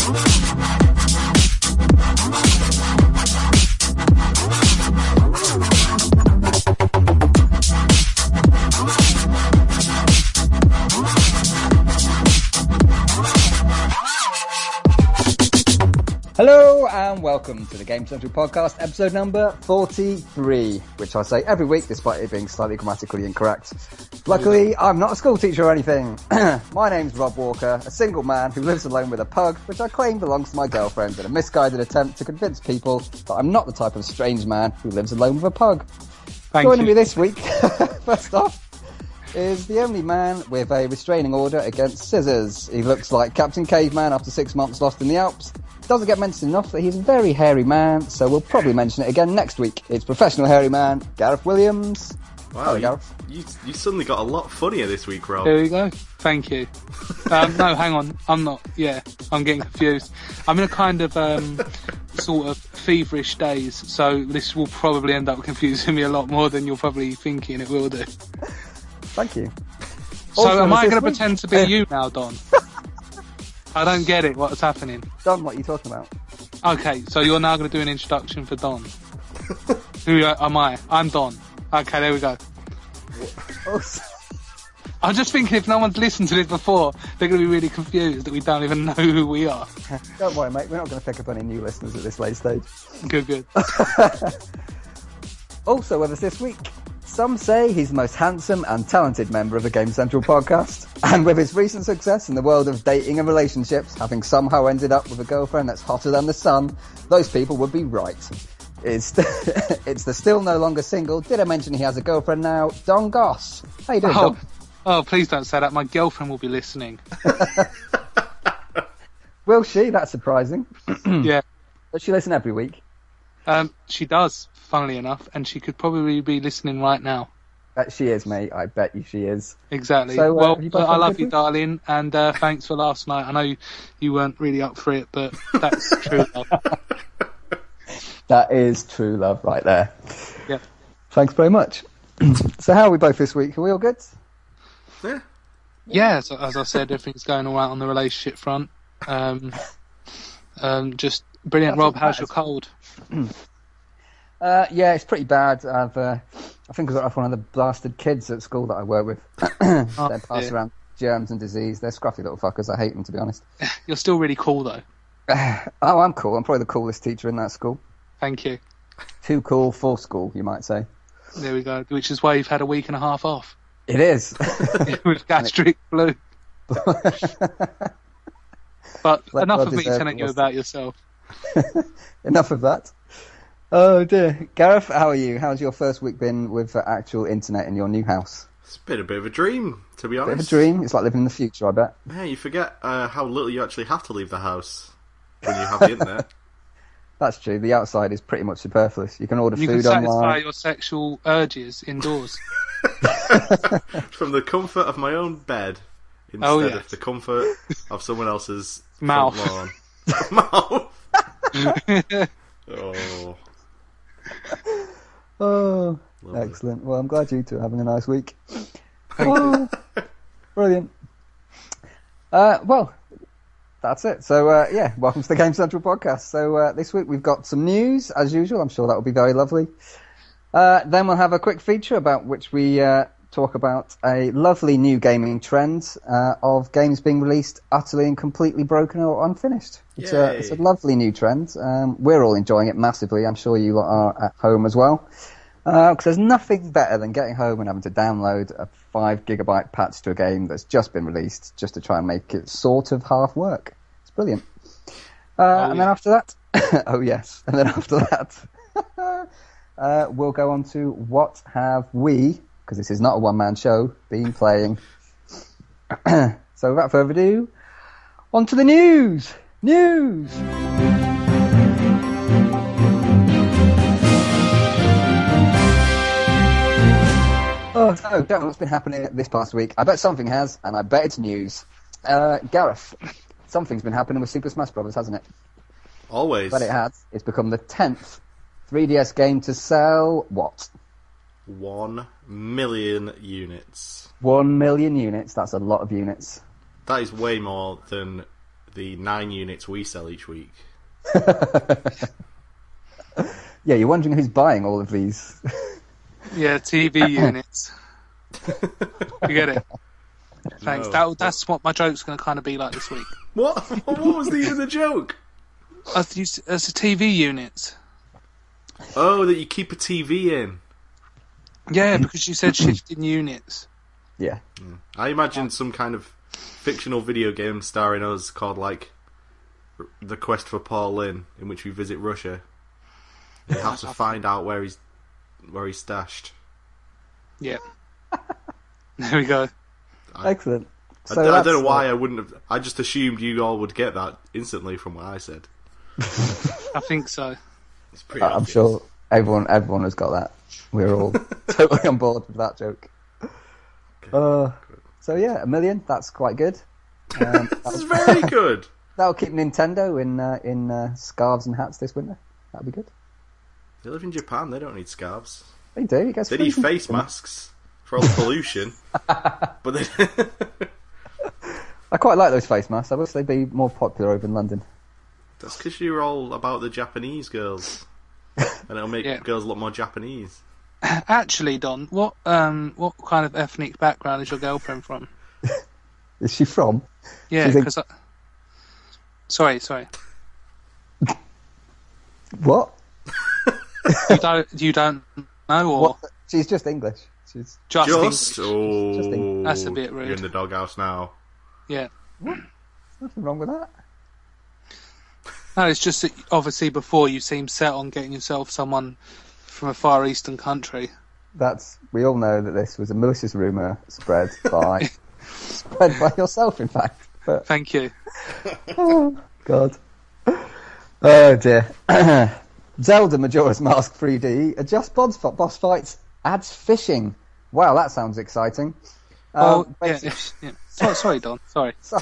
Hello and welcome to the Game Central podcast, episode number 43, which I say every week despite it being slightly grammatically incorrect. Luckily, I'm not a school teacher or anything. my name's Rob Walker, a single man who lives alone with a pug, which I claim belongs to my girlfriend in a misguided attempt to convince people that I'm not the type of strange man who lives alone with a pug. Thank Joining you. me this week, first off, is the only man with a restraining order against scissors. He looks like Captain Caveman after six months lost in the Alps. Doesn't get mentioned enough that he's a very hairy man, so we'll probably mention it again next week. It's professional hairy man, Gareth Williams. Wow, Hello, you, Gareth. you, you suddenly got a lot funnier this week, Rob. There we go. Thank you. Um, no, hang on. I'm not. Yeah, I'm getting confused. I'm in a kind of um, sort of feverish days, so this will probably end up confusing me a lot more than you're probably thinking it will do. Thank you. So Also, am I going to pretend to be eh. you now, Don? I don't get it. What's happening? Don, what are you talking about? Okay, so you're now going to do an introduction for Don. Who uh, am I? I'm Don. Okay, there we go. Also, oh, I'm just thinking if no one's listened to this before, they're going to be really confused that we don't even know who we are. don't worry, mate. We're not going to pick up any new listeners at this late stage. Good, good. Also with us this week, some say he's the most handsome and talented member of the Game Central podcast. And with his recent success in the world of dating and relationships, having somehow ended up with a girlfriend that's hotter than the sun, those people would be right. It's the, it's the still no longer single. Did I mention he has a girlfriend now? Don Goss. How you doing, Oh, Don? oh, please don't say that. My girlfriend will be listening. Will she? That's surprising. yeah, Does she listen every week? Um, she does, funnily enough, and she could probably be listening right now. Bet she is, mate. I bet you she is. Exactly. So, uh, well, have I love you, week? darling, and uh, thanks for last night. I know you, you weren't really up for it, but that's true. love. That is true love right there. Yep. Thanks very much. so how are we both this week? Are we all good? Yeah. Yeah, so, as I said, everything's going all right on the relationship front. Um, um, just brilliant. That's Rob, how's your matters. cold? Uh, yeah, it's pretty bad. I've, uh, I think I got off one of the blasted kids at school that I work with. they pass dear. around germs and disease. They're scruffy little fuckers. I hate them, to be honest. You're still really cool, though. oh, I'm cool. I'm probably the coolest teacher in that school. Thank you. Too cool for school, you might say. There we go. Which is why you've had a week and a half off It is. with gastric flu. But enough of me telling you about yourself. Enough of that. Oh dear. Gareth, how are you? How's your first week been with uh, actual internet in your new house? It's been a bit of a dream, to be honest. Bit honest. of a dream. It's like living in the future, I bet. Yeah, you forget uh, how little you actually have to leave the house when you have the internet. That's true. The outside is pretty much superfluous. You can order You can food satisfy online. your sexual urges indoors. From the comfort of my own bed instead Oh, yes. of the comfort of someone else's front Mouth. lawn. Mouth. oh, Oh, lovely. excellent. Well, I'm glad you two are having a nice week. Oh, brilliant. Uh, well, that's it. So, uh, yeah, welcome to the Game Central podcast. So, uh, this week we've got some news, as usual. I'm sure that will be very lovely. Uh, then we'll have a quick feature about which we uh, talk about a lovely new gaming trend uh, of games being released utterly and completely broken or unfinished. It's, a, it's a lovely new trend. Um, we're all enjoying it massively. I'm sure you lot are at home as well. Because there's nothing better than getting home and having to download a five gigabyte patch to a game that's just been released just to try and make it sort of half work. It's brilliant. Uh, and then yeah. after that, oh yes, and then after that, uh, we'll go on to what have we, because this is not a one man show, been playing. so without further ado, on to the news! News! Oh, so, don't know what's been happening this past week. I bet something has, and I bet it's news. Uh, Gareth, something's been happening with Super Smash Bros., hasn't it? Always. But it has. It's become the 10th 3DS game to sell, what? One million units. One million units. That's a lot of units. That is way more than the nine units we sell each week. Yeah, you're wondering who's buying all of these. Yeah, TV units. you get it? Thanks. No. That, that's what my joke's going to kind of be like this week. What? what was the even the joke? As, you, as the TV units. Oh, that you keep a TV in. Yeah, mm. because you said shifting units. yeah. Mm. I imagine some kind of fictional video game starring us called like The Quest for Paul Lynn, in which we visit Russia. You have to find out where he's where he's stashed. Yeah. there we go. Excellent. I, So d- I that's, don't know why I wouldn't have. I just assumed you all would get that instantly from what I said. I think so. It's pretty. I'm obvious. sure everyone everyone has got that. We're all totally on board with that joke. Uh, so yeah, a million. That's quite good. Um, This is very good. that'll keep Nintendo in uh, in uh, scarves and hats this winter. That'll be good. They live in Japan. They don't need scarves. They do. You guys. They need face masks for all the pollution. but they, I quite like those face masks. I wish they'd be more popular over in London. that's because you're all about the Japanese girls, and it'll make Yeah. girls look more Japanese. Actually, Don, what um what kind of ethnic background is your girlfriend from? Is she from? Yeah, She's a- because. I... Sorry, sorry. What? You don't you don't know or What? She's just English. She's just, Just, English? oh, Just think- That's a bit rude. You're in the doghouse now. Yeah. nothing wrong with that. No, it's just that obviously before you seem set on getting yourself someone from a far eastern country. That's we all know that this was a malicious rumor spread by spread by yourself, in fact. But Thank you. oh god, oh dear. Zelda Majora's Mask 3D adjust boss, boss fights, adds fishing. Wow, that sounds exciting. Oh, Um, yeah, yeah. Sorry, sorry, Don. Sorry. so-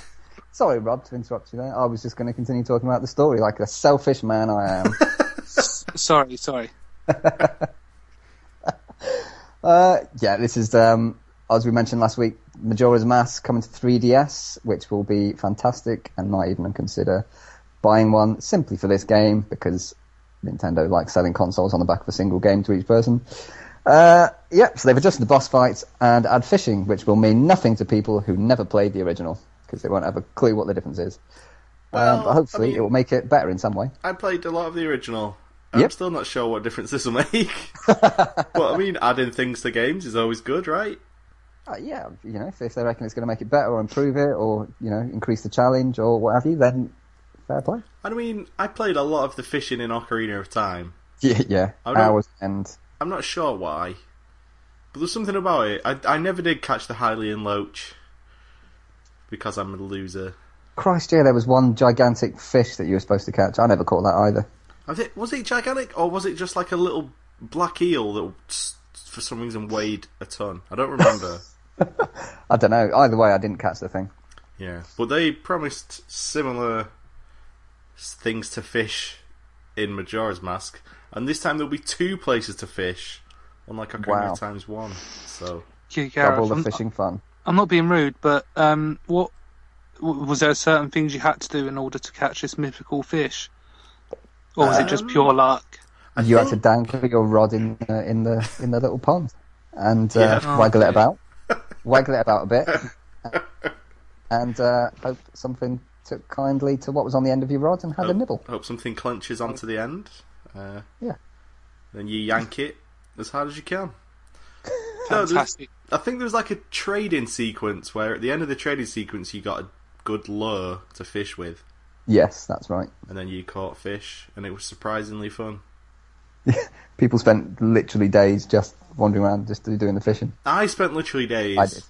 sorry, Rob, to interrupt you there. I was just going to continue talking about the story like a selfish man I am. Sorry, sorry. Uh, yeah, this is um, as we mentioned last week, Majora's Mask coming to 3DS, which will be fantastic, and might even consider buying one simply for this game because Nintendo likes selling consoles on the back of a single game to each person. Uh, yep, so they've adjusted the boss fights and add fishing, which will mean nothing to people who never played the original because they won't have a clue what the difference is. Well, um, but hopefully, I mean- it will make it better in some way. I played a lot of the original. I'm Yep. still not sure what difference this will make. but I mean, adding things to games is always good, right? Uh, yeah, you know, if, if they reckon it's going to make it better or improve it or you know increase the challenge or what have you, then fair play. I mean, I played a lot of the fishing in Ocarina of Time. Yeah, yeah. Hours and I'm not sure why, but there's something about it. I, I never did catch the Hylian Loach because I'm a loser. Christ, yeah, there was one gigantic fish that you were supposed to catch. I never caught that either. Was it, was it gigantic or was it just like a little black eel that for some reason weighed a ton? I don't remember. I don't know. Either way, I didn't catch the thing. yeah, but they promised similar things to fish in Majora's Mask, and this time there'll be two places to fish, unlike Ocarina Wow. Time's one. So Gareth, Double the I'm, fishing fun. I'm not being rude, but um, what was there certain things you had to do in order to catch this mythical fish, or was it just Um, pure luck? I you had to dangle your rod in uh, in the in the little pond and uh, Yeah. Oh, waggle it about, waggle it about a bit, and uh, hope something took kindly to what was on the end of your rod and had a nibble. Hope something clenches onto the end. Uh, Yeah. Then you yank it as hard as you can. No, Fantastic. I think there was like a trading sequence where at the end of the trading sequence you got a good lure to fish with, Yes, that's right. and then you caught fish, and it was surprisingly fun. People spent literally days just wandering around, just doing the fishing. I spent literally days. I did.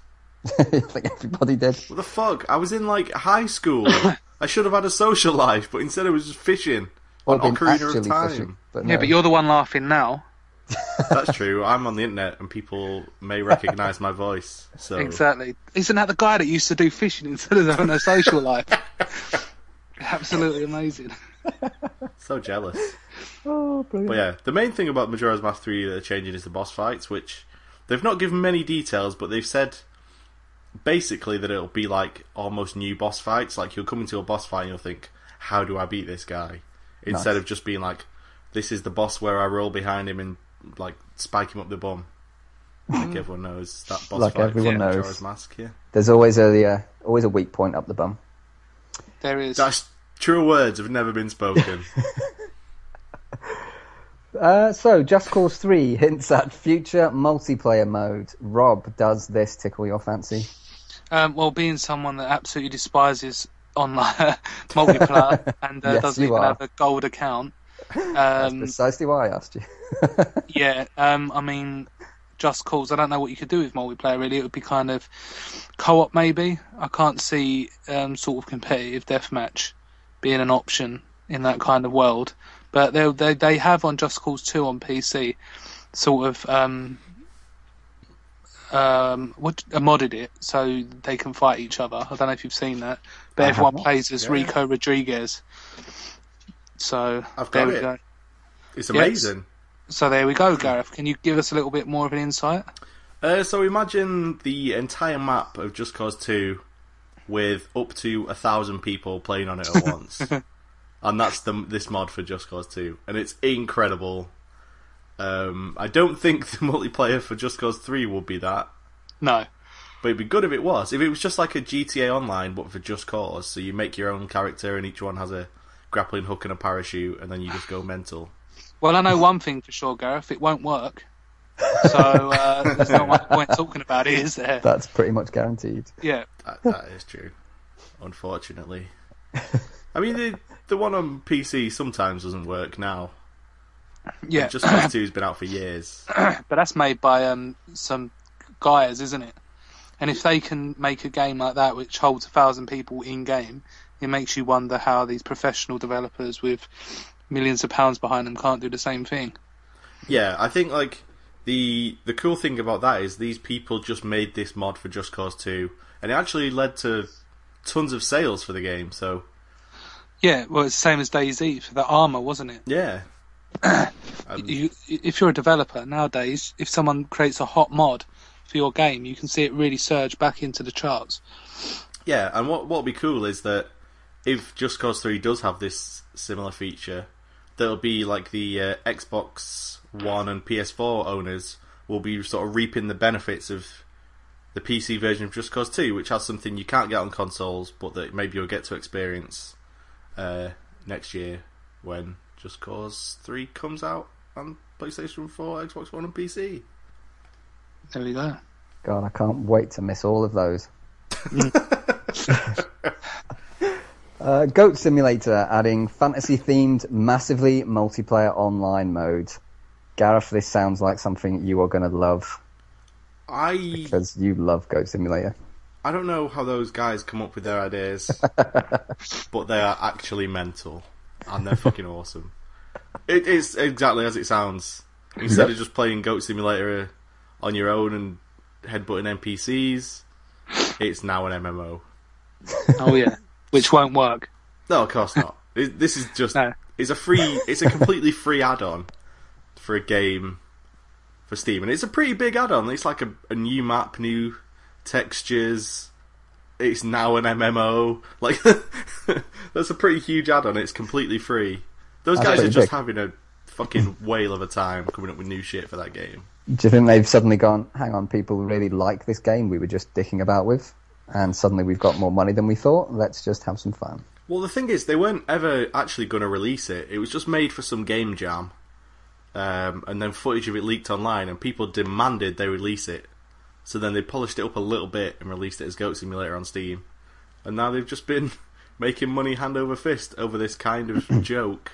I think everybody did. What the fuck? I was in like high school. I should have had a social life, but instead I was just fishing on been Ocarina of Time. fishing, but Yeah, but you're the one laughing now. That's true. I'm on the internet, and people may recognise my voice. So Exactly. Isn't that the guy that used to do fishing instead of having a social life? Absolutely amazing. so jealous. Oh, brilliant. But yeah, the main thing about Majora's Mask 3 that they're changing is the boss fights, which they've not given many details, but they've said basically that it'll be like almost new boss fights. Like you'll come into a boss fight and you'll think, "How do I beat this guy?" Instead Nice. of just being like, "This is the boss where I roll behind him and like spike him up the bum." Like everyone knows that boss Like fight. everyone from knows. Majora's Mask. Yeah, There's always a uh, always a weak point up the bum. There is. that's true. Words have never been spoken. Uh, so, Just Cause 3 hints at future multiplayer mode. Rob, does this tickle your fancy? Um, well, being someone that absolutely despises online multiplayer and uh, Yes, doesn't even are. have a gold account, That's um, precisely why I asked you. yeah, um, I mean, Just Cause. I don't know what you could do with multiplayer. Really, it would be kind of co-op. Maybe I can't see um, sort of competitive deathmatch being an option in that kind of world. But they they they have on Just Cause Two on PC, sort of um, um, what uh, modded it so they can fight each other. I don't know if you've seen that, but I everyone plays as Yeah. Rico Rodriguez. So I've there got we it. go. It's Yes. amazing. So there we go, Gareth. Can you give us a little bit more of an insight? Uh, so imagine the entire map of Just Cause 2 with up to a thousand people playing on it at once. and that's the this mod for Just Cause 2. And it's incredible. Um, I don't think the multiplayer for Just Cause 3 will be that. No. But it'd be good if it was. If it was just like a GTA Online, but for Just Cause, so you make your own character and each one has a grappling hook and a parachute, and then you just go mental. Well, I know one thing for sure, Gareth. It won't work. So uh, there's not much point talking about it, is there? That's pretty much guaranteed. Yeah. That, that is true. Unfortunately. I mean, the, the one on PC sometimes doesn't work now. Yeah. Just Cause 2's been out for years. but that's made by um, some guys, isn't it? And if they can make a game like that which holds a thousand people in game, it makes you wonder how these professional developers with millions of pounds behind them can't do the same thing. Yeah, I think like the the cool thing about that is these people just made this mod for Just Cause 2, and it actually led to tons of sales for the game. So Yeah, well, it's the same as DayZ for the Arma, wasn't it? yeah, You, if you're a developer nowadays, if someone creates a hot mod for your game, you can see it really surge back into the charts. Yeah, and what what'll be cool is that if Just Cause Three does have this similar feature, there'll be like the uh, Xbox One and PS4 owners will be sort of reaping the benefits of the PC version of Just Cause Two, which has something you can't get on consoles, but that maybe you'll get to experience uh, next year when Just Cause Three comes out on PlayStation Four, Xbox One, and PC. There we go. God, I can't wait to miss all of those. uh, Goat Simulator adding fantasy themed, massively multiplayer online mode. Gareth, this sounds like something you are going to love I because you love Goat Simulator. I don't know how those guys come up with their ideas, but they are actually mental, and they're fucking awesome. It is exactly as it sounds. Instead Yep. of just playing Goat Simulator on your own and headbutting NPCs, it's now an MMO. Oh yeah, which won't work. No, of course not. This is just No. it's a free, it's a completely free add-on for a game for Steam, and it's a pretty big add-on. It's like a, a new map, new textures. It's now an MMO. Like that's a pretty huge add-on. It's completely free. Those That's guys are just big. having a fucking whale of a time coming up with new shit for that game. Do you think they've suddenly gone, hang on, people really like this game we were just dicking about with, and suddenly we've got more money than we thought? Let's just have some fun. Well, the thing is, they weren't ever actually going to release it. It was just made for some game jam, um, and then footage of it leaked online, and people demanded they release it. So then they polished it up a little bit and released it as Goat Simulator on Steam, and now they've just been making money hand over fist over this kind of joke.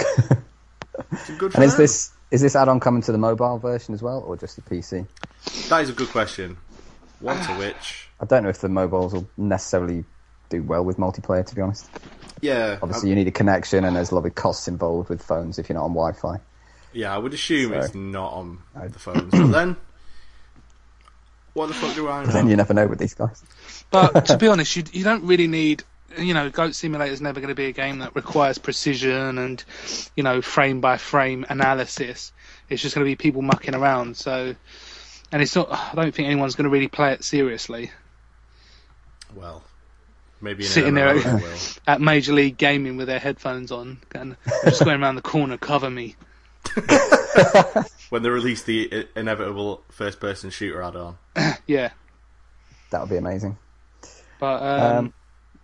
It's good And is them. this is this add-on coming to the mobile version as well, or just the PC? That is a good question. One to which, I don't know if the mobiles will necessarily do well with multiplayer. To be honest, yeah, obviously you need a connection, and there's a lot of costs involved with phones if you're not on Wi-Fi. Yeah, I would assume So- it's not on the phones. But then, what the fuck do I know? Then you never know with these guys. But to be honest, you you don't really need. You know, Goat Simulator is never going to be a game that requires precision and, you know, frame by frame analysis. It's just going to be people mucking around. So, and it's not. I don't think anyone's going to really play it seriously. Well, maybe Sitting there- MMO. At Major League Gaming with their headphones on, and just going around the corner, cover me. when they release the inevitable first-person shooter add-on. Yeah, That would be amazing. but um, Um,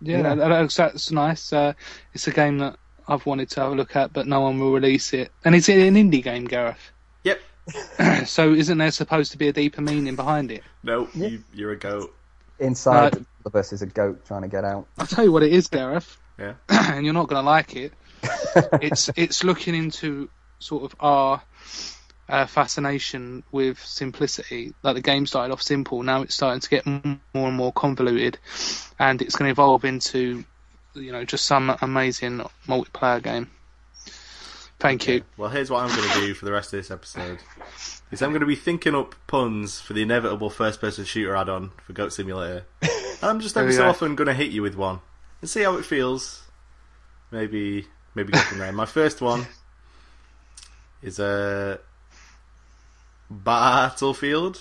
yeah, yeah. That, that's, that's nice. Uh, it's a game that I've wanted to have a look at, but no one will release it. And it's an indie game, Gareth. Yep. so isn't there supposed to be a deeper meaning behind it? No, you, you're a goat. Inside Right. of us is a goat trying to get out. I'll tell you what it is, Gareth, Yeah. and you're not going to like it. it's it's looking into sort of our uh, fascination with simplicity. Like the game started off simple, now it's starting to get more and more convoluted, and it's going to evolve into, you know, just some amazing multiplayer game. Thank you. Well, here's what I'm going to do for the rest of this episode. Is I'm going to be thinking up puns for the inevitable first-person shooter add-on for Goat Simulator. And I'm just every so we often going to hit you with one and see how it feels. Maybe, maybe go from there. My first one is a Battlefield.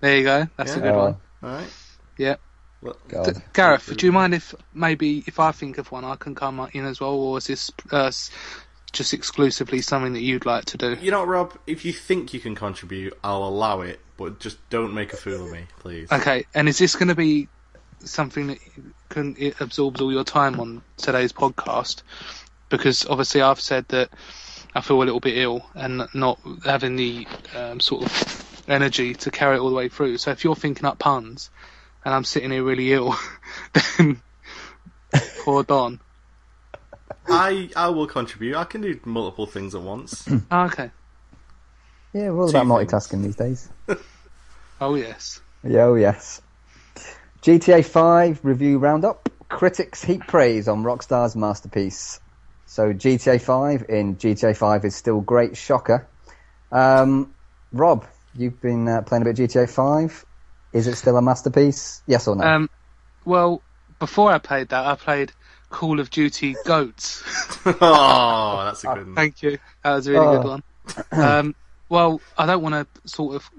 There you go. That's Yeah. a good one. All right. Yeah. Well, God. D- Gareth, do you mind if maybe if I think of one, I can come in as well, or is this uh, s- just exclusively something that you'd like to do? you know Rob? If you think you can contribute, I'll allow it, but just don't make a fool of me, please. Okay, and is this going to be something that can it absorbs all your time on today's podcast? Because obviously I've said that I feel a little bit ill and not having the um, sort of energy to carry it all the way through. So if you're thinking up puns and I'm sitting here really ill, then poor Don. I I will contribute. I can do multiple things at once. Oh, okay. Yeah, we're all Two about things. multitasking these days. Oh yes. Yeah, oh yes. GTA 5 review roundup. Critics heap praise on Rockstar's masterpiece. So GTA 5 in GTA 5 is still great. Shocker. Um, Rob, you've been uh, playing a bit of GTA 5. Is it still a masterpiece? Yes or no? Um, well, before I played that, I played Call of Duty Goats. oh, that's a good one. Thank you. That was a really Oh. good one. Um, well, I don't want to sort of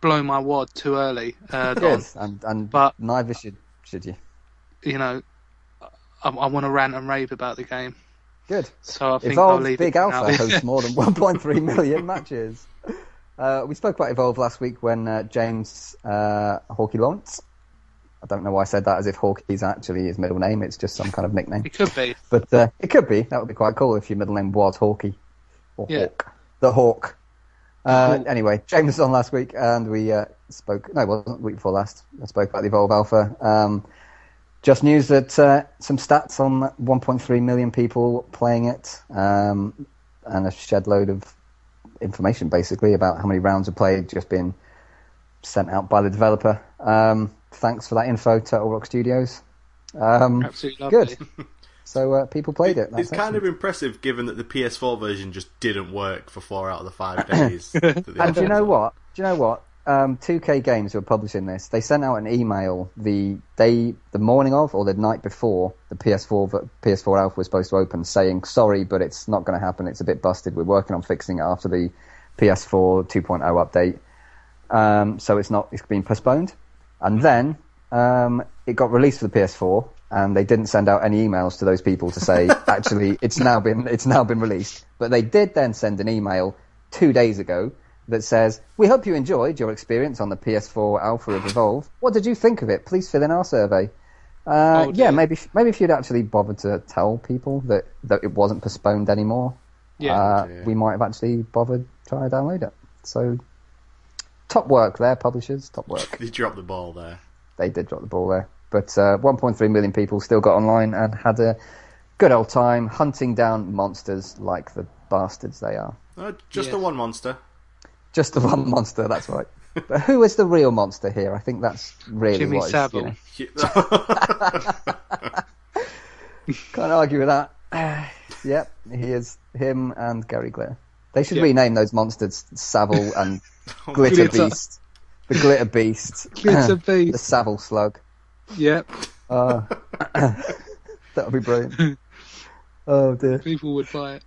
blow my wad too early, uh, Don. Good. And, and But- neither should should you. You know, I, I want to rant and rave about the game, Good. so I think I'll Evolve leave Big it Alpha now. hosts more than 1.3 million matches. Uh, we spoke about Evolve last week when uh, James uh, Hawkey Lawrence. I don't know why I said that as if Hawkey's actually his middle name. It's just some kind of nickname. it could be. But uh, it could be. That would be quite cool if your middle name was Hawkey. Or Yeah. Hawk. The Hawk. Uh, Hawk. anyway, James was on last week and we uh, spoke. No, it wasn't the week before last. I spoke about the Evolve Alpha. Um, just news that uh, some stats on 1.3 million people playing it um, and a shed load of information basically about how many rounds are played just been sent out by the developer. Um, thanks for that info, Turtle Rock Studios. Um, Absolutely lovely. good. So uh, people played it. That's it's kind of impressive given that the PS4 version just didn't work for four out of the five days. that And do you know what? Do you know what? Um, 2K Games were publishing this, they sent out an email the day, the morning of, or the night before the PS4 PS4 Alpha was supposed to open, saying sorry, but it's not going to happen. It's a bit busted. We're working on fixing it after the PS4 2.0 update, um, so it's not. It's been postponed. And then um, it got released for the PS4, and they didn't send out any emails to those people to say actually it's now been it's now been released. But they did then send an email two days ago that says, "We hope you enjoyed your experience on the PS4 Alpha of Evolve. What did you think of it? Please fill in our survey." Uh, Oh, yeah, maybe maybe if you'd actually bothered to tell people that, that it wasn't postponed anymore, Yeah. uh, we might have actually bothered trying to download it. So, top work there, publishers. Top work. They dropped the ball there. they did drop the ball there. But uh, 1.3 million people still got online and had a good old time hunting down monsters like the bastards they are. Uh, just Yeah. the one monster. Just the one monster, that's right. But who is the real monster here? I think that's really Jimmy what is, Savile. you know, can't argue with that. yep, he is him and Gary Glitter. They should Yeah. rename those monsters Savile and Glitter Glitter. Beast. The Glitter Beast. Glitter Beast. the. Savile Slug. Yep. Uh, that would be brilliant. Oh dear. People would buy it.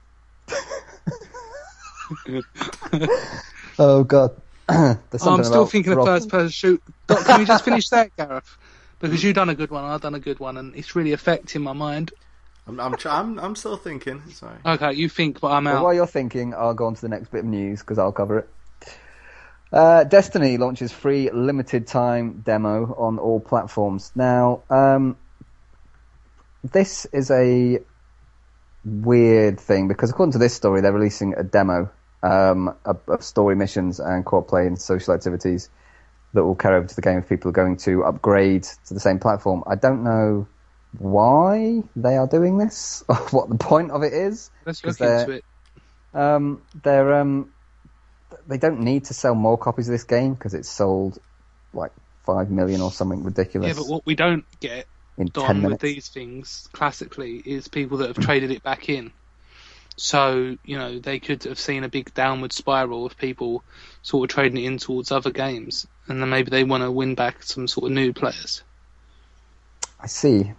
Oh god. Oh, I'm still thinking of first person shoot. Can we just finish that, Gareth? because you've done a good one, I've done a good one, and it's really affecting my mind. I'm I'm try- I'm, I'm still thinking. Sorry. Okay, you think, but I'm Well, out. while you're thinking, I'll go on to the next bit of news because I'll cover it. Uh, Destiny launches free limited time demo on all platforms. Now, um, this is a weird thing because according to this story, they're releasing a demo um, of, of story missions and co-op play and social activities that will carry over to the game if people are going to upgrade to the same platform. I don't know why they are doing this or what the point of it is. Let's look into it. um, they're um, they don't need to sell more copies of this game because it's sold like five million or something ridiculous Yeah, but what we don't get in done with these things classically is people that have traded it back in. So, you know, they could have seen a big downward spiral of people sort of trading it in towards other games. And then maybe they want to win back some sort of new players. I see.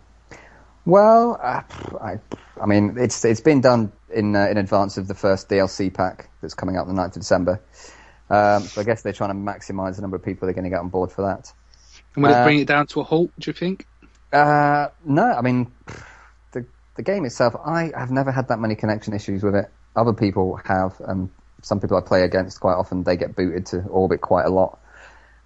Well, uh, I, I mean, it's it's been done in uh, in advance of the first DLC pack that's coming out on the 9th of December. Um, so I guess they're trying to maximise the number of people they're going to get on board for that. And will Uh, it bring it down to a halt, do you think? Uh, no, I mean, the the game itself, I have never had that many connection issues with it. Other people have, and some people I play against quite often, they get booted to orbit quite a lot.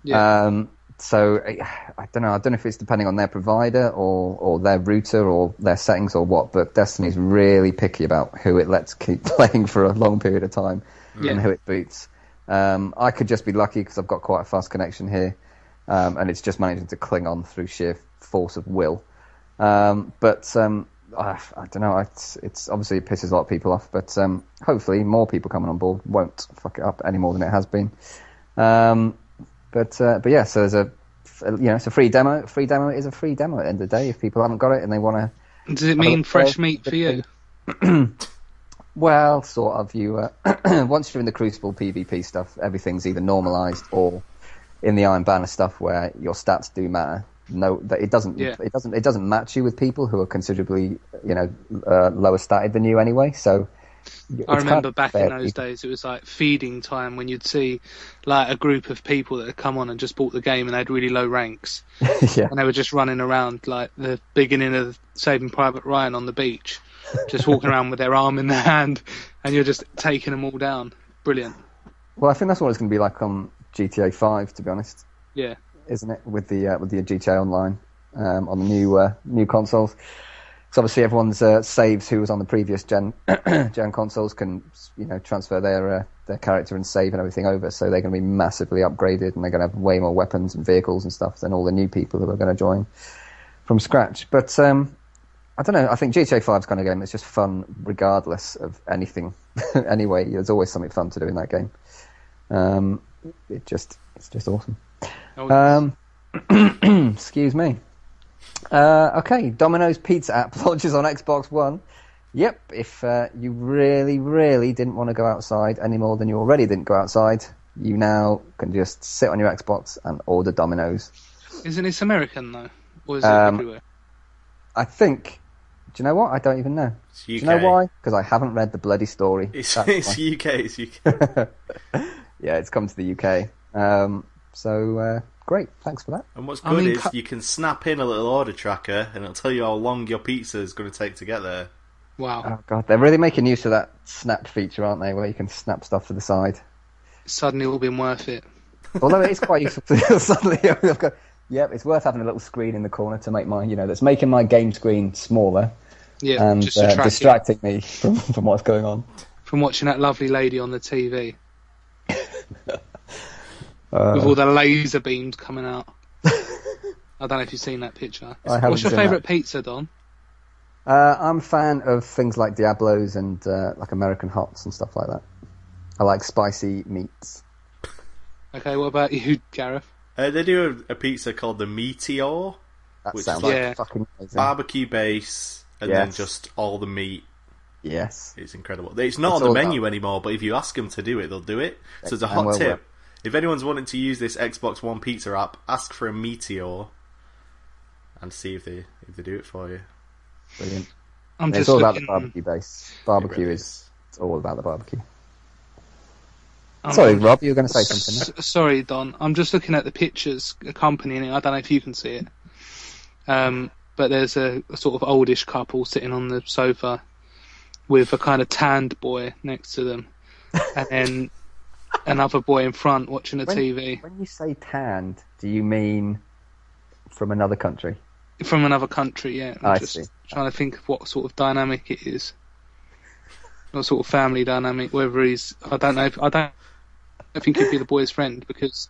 Yeah. Um, so I, don't know. I don't know if it's depending on their provider or, or their router or their settings or what. But Destiny's really picky about who it lets keep playing for a long period of time Yeah. and who it boots. Um, I could just be lucky because I've got quite a fast connection here, um, and it's just managing to cling on through sheer force of will. Um, but um, I, I don't know. It's, it's obviously it pisses a lot of people off, but um, hopefully more people coming on board won't fuck it up any more than it has been. But uh, but yeah, so there's a you know it's a free demo. Free demo is a free demo at the end of the day. If people haven't got it and they want to, Does it mean fresh for- meat for you? well, sort of. You uh, once you're in the Crucible PvP stuff, everything's either normalized or in the Iron Banner stuff where your stats do matter. No, that it doesn't. Yeah. It doesn't. It doesn't match you with people who are considerably, you know, uh, lower statted than you anyway. So I remember back in those days, it was like feeding time when you'd see like a group of people that had come on and just bought the game and they had really low ranks. yeah. and they were just running around like the beginning of Saving Private Ryan on the beach, just walking around with their arm in their hand, and you're just taking them all down. Brilliant. Well, I think that's what it's going to be like on GTA Five, to be honest. Yeah. isn't it, with the uh, with the GTA Online um, on the new uh, new consoles? Because obviously everyone's uh, saves who was on the previous gen gen consoles can you know transfer their uh, their character and save and everything over, so they're going to be massively upgraded and they're going to have way more weapons and vehicles and stuff than all the new people who are going to join from scratch. But um, I don't know. I think GTA 5 is kind of game that's just fun regardless of anything. anyway, there's always something fun to do in that game. Um, it just it's just awesome. Oh, Um, excuse me. Uh, okay, Domino's Pizza app launches on Xbox One. Yep, if uh, you really, really didn't want to go outside any more than you already didn't go outside, you now can just sit on your Xbox and order Domino's. Isn't this American though, or is it Um, everywhere? I think. Do you know what? I don't even know. It's UK. Do you know why? Because I haven't read the bloody story. It's, it's. UK. It's UK. yeah, it's come to the UK. Um, so uh, great, thanks for that. And what's I good mean, is cu- you can snap in a little order tracker, and it'll tell you how long your pizza is going to take to get there. Wow, Oh god, they're really making use of that snap feature, aren't they? Where you can snap stuff to the side. it's suddenly all been worth it. Although it is quite useful to suddenly. I've got, yep, it's worth having a little screen in the corner to make my, you know, that's making my game screen smaller Yeah, and just uh, to track it distracting me from, from what's going on. from watching that lovely lady on the TV Uh, with all the laser beams coming out. I don't know if you've seen that picture. I haven't What's your seen favourite pizza, Don? uh, I'm a fan of things like Diablos and uh, like American Hots and stuff like that. I like spicy meats. Okay, what about you, Gareth? Uh, they do a, a pizza called the Meateor, That Which is like- Yeah. fucking amazing. barbecue base, and then just all the meat. yes. It's incredible. It's not It's on the menu about- anymore, but if you ask them to do it, they'll do it. So it's a hot well tip. worth. If anyone's wanting to use this Xbox One pizza app, ask for a Meateor and see if they if they do it for you. Brilliant. I'm just it's all about the barbecue base. Barbecue really is it's all about the barbecue. I'm- Sorry, I'm- Rob, you were going to say something. S- sorry, Don. I'm just looking at the pictures accompanying it. I don't know if you can see it. Um, but there's a, a sort of oldish couple sitting on the sofa with a kind of tanned boy next to them, and then another boy in front watching the When- TV When you say tanned, do you mean from another country? from another country. Yeah, I'm I just see. trying to think of what sort of dynamic it is. What sort of family dynamic? Whether he's, I don't know. If, I don't. I think he'd be the boy's friend because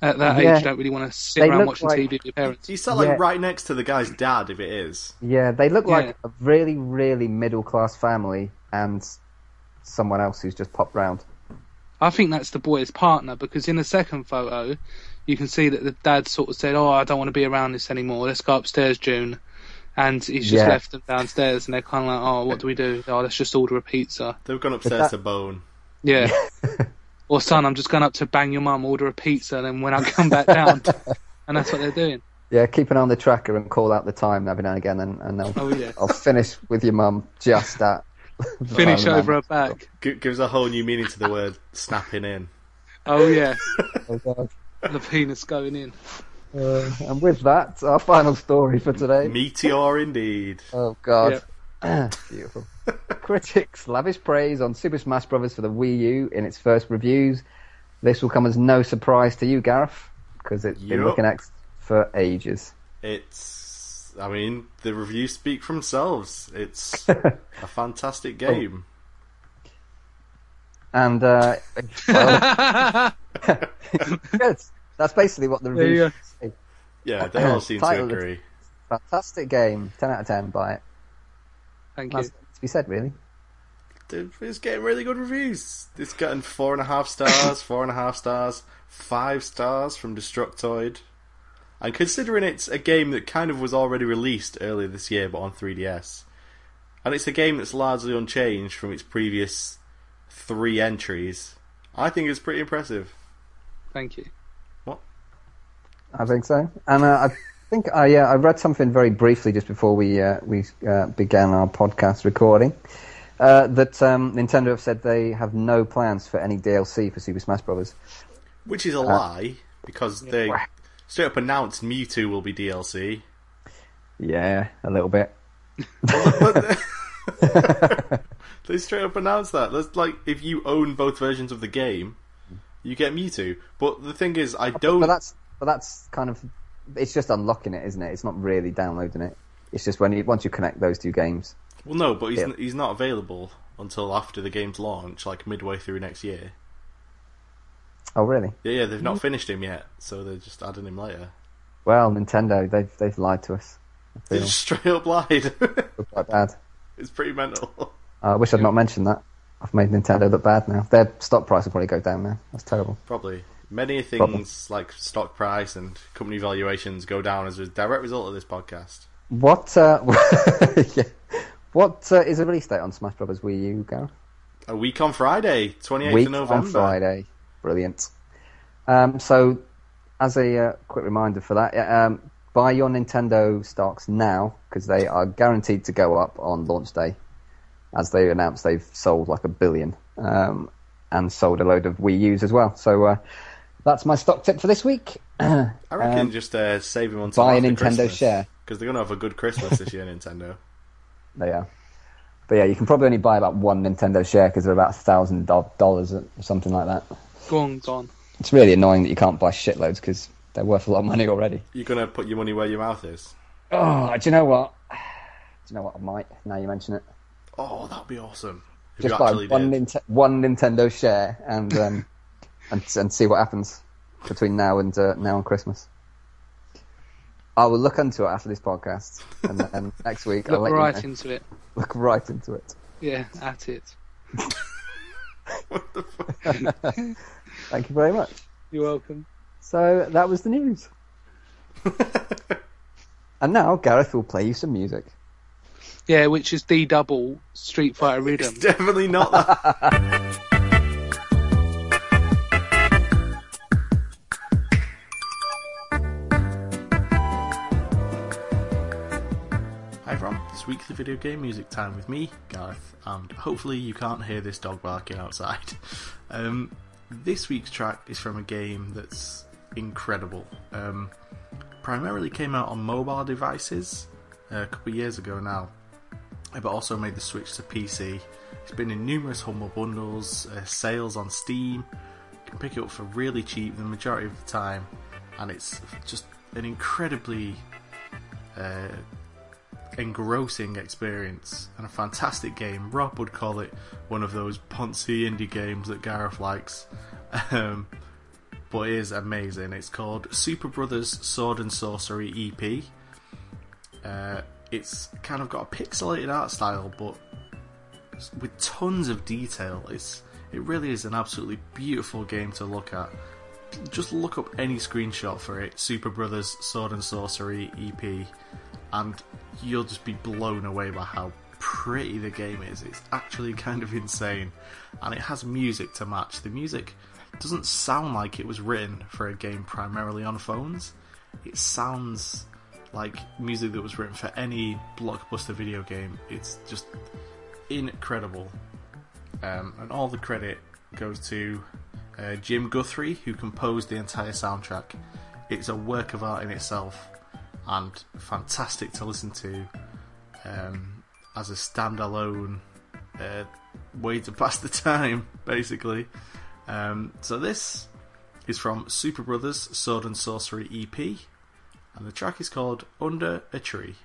at that Yeah. age you don't really want to sit They around watching like- TV with your parents. You sat like Yeah. right next to the guy's dad, if it is. Yeah, they look like Yeah. a really, really middle class family and someone else who's just popped round. I think that's the boy's partner because in the second photo, you can see that the dad sort of said, "Oh, I don't want to be around this anymore. Let's go upstairs, June." And he's just Yeah. left them downstairs, and they're kind of like, "Oh, what do we do? Oh, let's just order a pizza." They've gone upstairs that- to bone. Yeah. or son, I'm just going up to bang your mum, order a pizza, and then when I come back down, and that's what they're doing. Yeah, keep an eye on the tracker and call out the time every now and again, and, and I'll, Oh yeah. I'll finish with your mum just at. The Finish over her back. G- gives a whole new meaning to the word snapping in. Oh yeah, Oh, the penis going in. Uh, and with that, our final story for today. Meteor indeed. Oh God, beautiful. Critics lavish praise on Super Smash Bros. for the Wii U in its first reviews. This will come as no surprise to you, Gareth, because it's been looking at for ages. It's. I mean, the reviews speak for themselves. It's a fantastic game. And uh, well, good. That's basically what the There you reviews say. Yeah, they all seem to agree. Fantastic game, ten out of ten. Buy it. Thank you. To be said, really. Dude, It's getting really good reviews. It's getting four and a half stars, four and a half stars, five stars from Destructoid. And considering it's a game that kind of was already released earlier this year, but on 3DS, and it's a game that's largely unchanged from its previous three entries, I think it's pretty impressive. Thank you. What? I think so. And uh, I think I uh, I read something very briefly just before we uh, we uh, began our podcast recording uh, that um, Nintendo have said they have no plans for any DLC for Super Smash Bros. Which is a lie, because they straight up announced Mewtwo will be DLC. Yeah, a little bit. They straight up announced that. That's like if you own both versions of the game, you get Mewtwo. But the thing is, I don't. But that's but that's kind of it's just unlocking it, isn't it? It's not really downloading it. It's just when you once you connect those two games. Well, no, but he's Yeah. he's not available until after the game's launch, like midway through next year. Oh, really? Yeah, yeah, they've not finished him yet, so they're just adding him later. Well, Nintendo, they've they've lied to us. They feel just straight up lied. Look quite bad. it's pretty mental. I wish I'd not mentioned that. I've made Nintendo look bad now. Their stock price will probably go down now. That's terrible. Probably. Many things Probably. like stock price and company valuations go down as a direct result of this podcast. What uh, yeah. What uh, is the release date on Smash Brothers Wii U, Gareth? A week on Friday, 28th Week of November. on Friday. Brilliant. Um, so, as a uh, quick reminder for that, um, buy your Nintendo stocks now because they are guaranteed to go up on launch day. As they announced, they've sold like a billion um, and sold a load of Wii U's as well. So uh, that's my stock tip for this week. I reckon Um, just uh, save him until buy a Nintendo Christmas, share. because they're gonna have a good Christmas this year, Nintendo. They are. But yeah, you can probably only buy about one Nintendo share because they're about a thousand dollars or something like that. Gone, gone. It's really annoying that you can't buy shitloads because they're worth a lot of money already. You're gonna put your money where your mouth is. Oh, do you know what? Do you know what? I might. Now you mention it. Oh, that'd be awesome. If Just buy one, did. Ninte- one Nintendo share and um, and and see what happens between now and uh, now and Christmas. I will look into it after this podcast, and then next week I'll Look let right you know. into it. Look right into it. Yeah, at it. What the fuck? Thank you very much. You're welcome. So that was the news. and now Gareth will play you some music. Yeah, which is D double Street Fighter Rhythm. It's definitely not that. Hi everyone, it's weekly video game music time with me, Gareth, and hopefully you can't hear this dog barking outside. Um, this week's track is from a game that's incredible. Um, primarily came out on mobile devices uh, a couple of years ago now, uh, but also made the switch to PC. It's been in numerous Humble Bundles, uh, sales on Steam. You can pick it up for really cheap the majority of the time, and it's just an incredibly uh, engrossing experience and a fantastic game. Rob would call it one of those poncy indie games that Gareth likes. Um, but it is amazing. It's called Superbrothers Sword and Sworcery EP. Uh, it's kind of got a pixelated art style, but with tons of detail. It's it really is an absolutely beautiful game to look at. Just look up any screenshot for it, Superbrothers Sword and Sworcery EP, and you'll just be blown away by how pretty the game is. It's actually kind of insane, and it has music to match. The music doesn't sound like it was written for a game primarily on phones. It sounds like music that was written for any blockbuster video game. It's just incredible. Um, and all the credit goes to uh, Jim Guthrie, who composed the entire soundtrack. It's a work of art in itself and fantastic to listen to um, as a standalone uh, way to pass the time, basically. Um, so this is from Superbrothers Sword and Sworcery EP, and the track is called Under a Tree.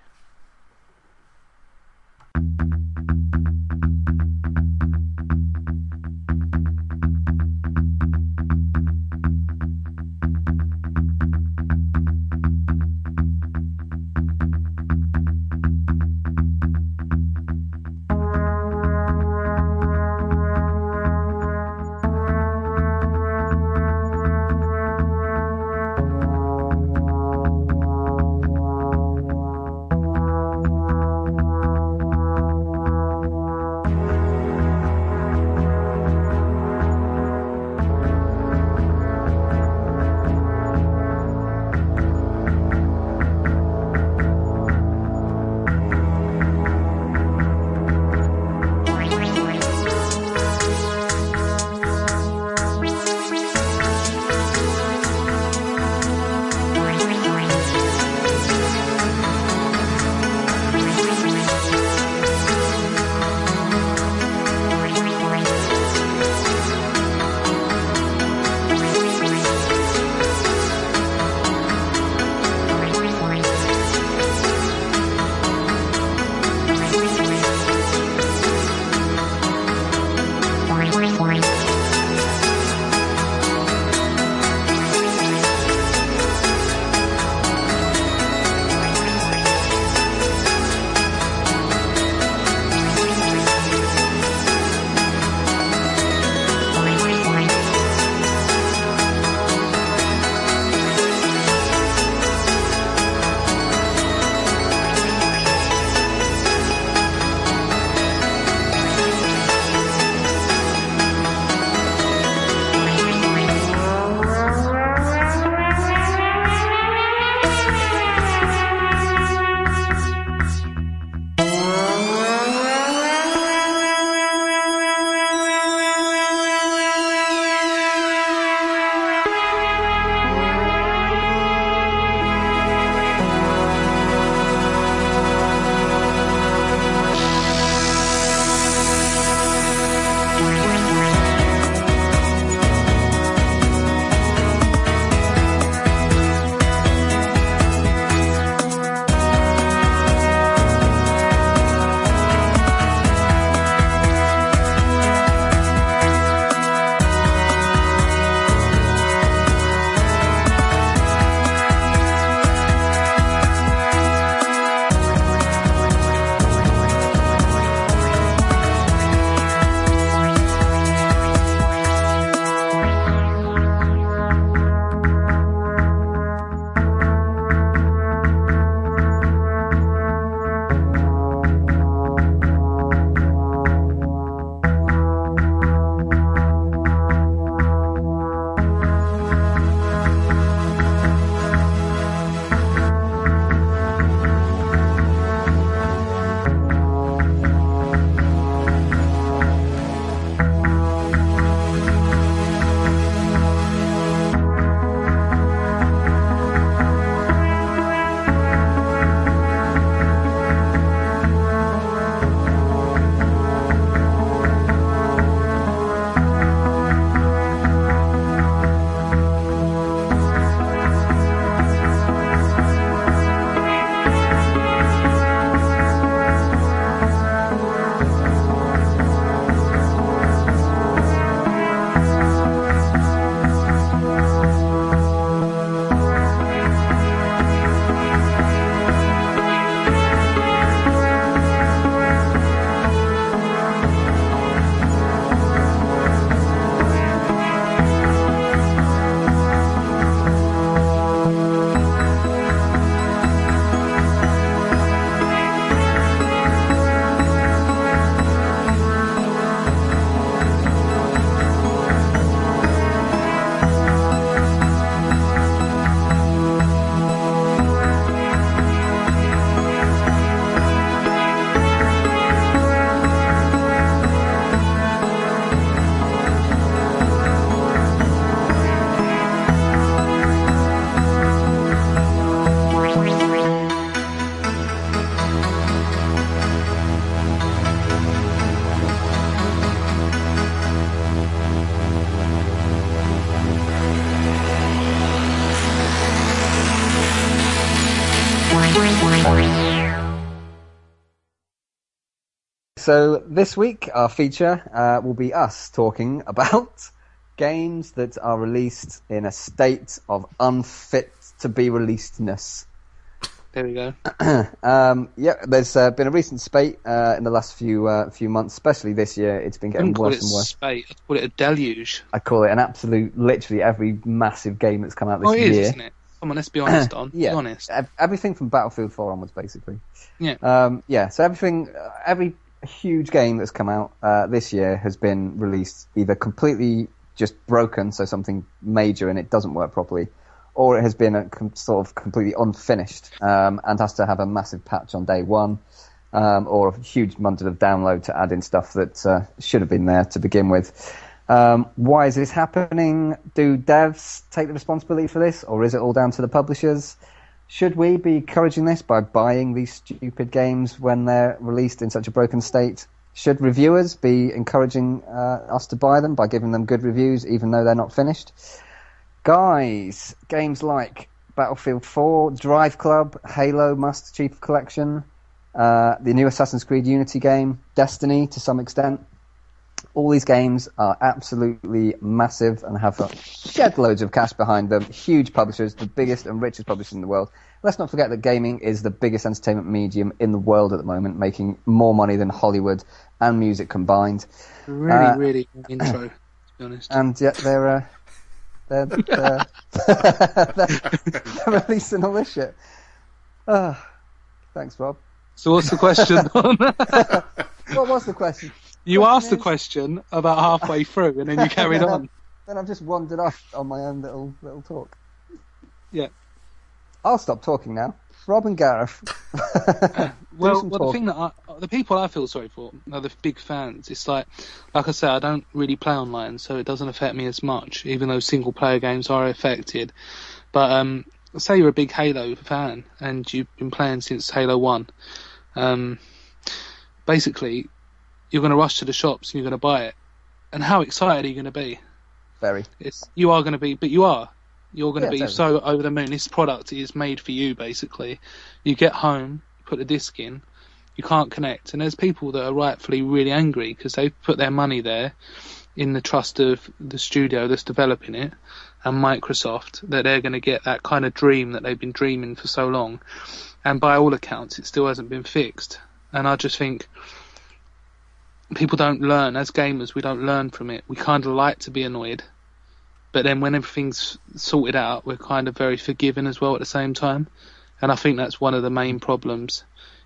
So this week our feature uh, will be us talking about games that are released in a state of unfit to be releasedness. There we go. Um, yeah, there's uh, been a recent spate uh, in the last few uh, few months, especially this year. It's been I getting worse it and worse. spate. I'd call it a deluge. I call it an absolute, literally every massive game that's come out this Oh, it is, year. isn't it? Come on, let's be honest, Don. Yeah. Be honest. Ev- Everything from Battlefield 4 onwards, basically. Yeah. Um, yeah, so everything, uh, every huge game that's come out uh, this year has been released either completely just broken, so something major and it doesn't work properly, or it has been a com- sort of completely unfinished um, and has to have a massive patch on day one, um, or a huge bundle of download to add in stuff that uh, should have been there to begin with. Um, why is this happening? Do devs take the responsibility for this, or is it all down to the publishers? Should we be encouraging this by buying these stupid games when they're released in such a broken state? Should reviewers be encouraging uh, us to buy them by giving them good reviews even though they're not finished? Guys, games like Battlefield 4, Driveclub, Halo Master Chief Collection, uh, the new Assassin's Creed Unity game, Destiny to some extent. All these games are absolutely massive and have shed loads of cash behind them. Huge publishers, the biggest and richest publishers in the world. Let's not forget that gaming is the biggest entertainment medium in the world at the moment, making more money than Hollywood and music combined. Really, Uh, really good intro, to be honest. And yet they're uh, they're, they're, they're releasing all this shit. Ah, thanks, Rob. So what's the question, What was the question? You asked the question about halfway through, and then you carried on. Then I've just wandered off on my own little little talk. Yeah. I'll stop talking now. Rob and Gareth. Well, well the thing that I, the people I feel sorry for are the big fans. It's like, like I said, I don't really play online, so it doesn't affect me as much, even though single player games are affected. But um, say you're a big Halo fan and you've been playing since Halo One. Um, basically, you're going to rush to the shops and you're going to buy it. And how excited are you going to be? Very. It's you are going to be, but you are. You're going to Yeah, be totally. so over the moon. This product is made for you, basically. You get home, you put the disc in, you can't connect, and there's people that are rightfully really angry because they've put their money there in the trust of the studio that's developing it and Microsoft that they're going to get that kind of dream that they've been dreaming for so long. And by all accounts, it still hasn't been fixed. And I just think people don't learn as gamers. We don't learn from it. We kind of like to be annoyed, but then when everything's sorted out, we're kind of very forgiving as well at the same time. And I think that's one of the main problems.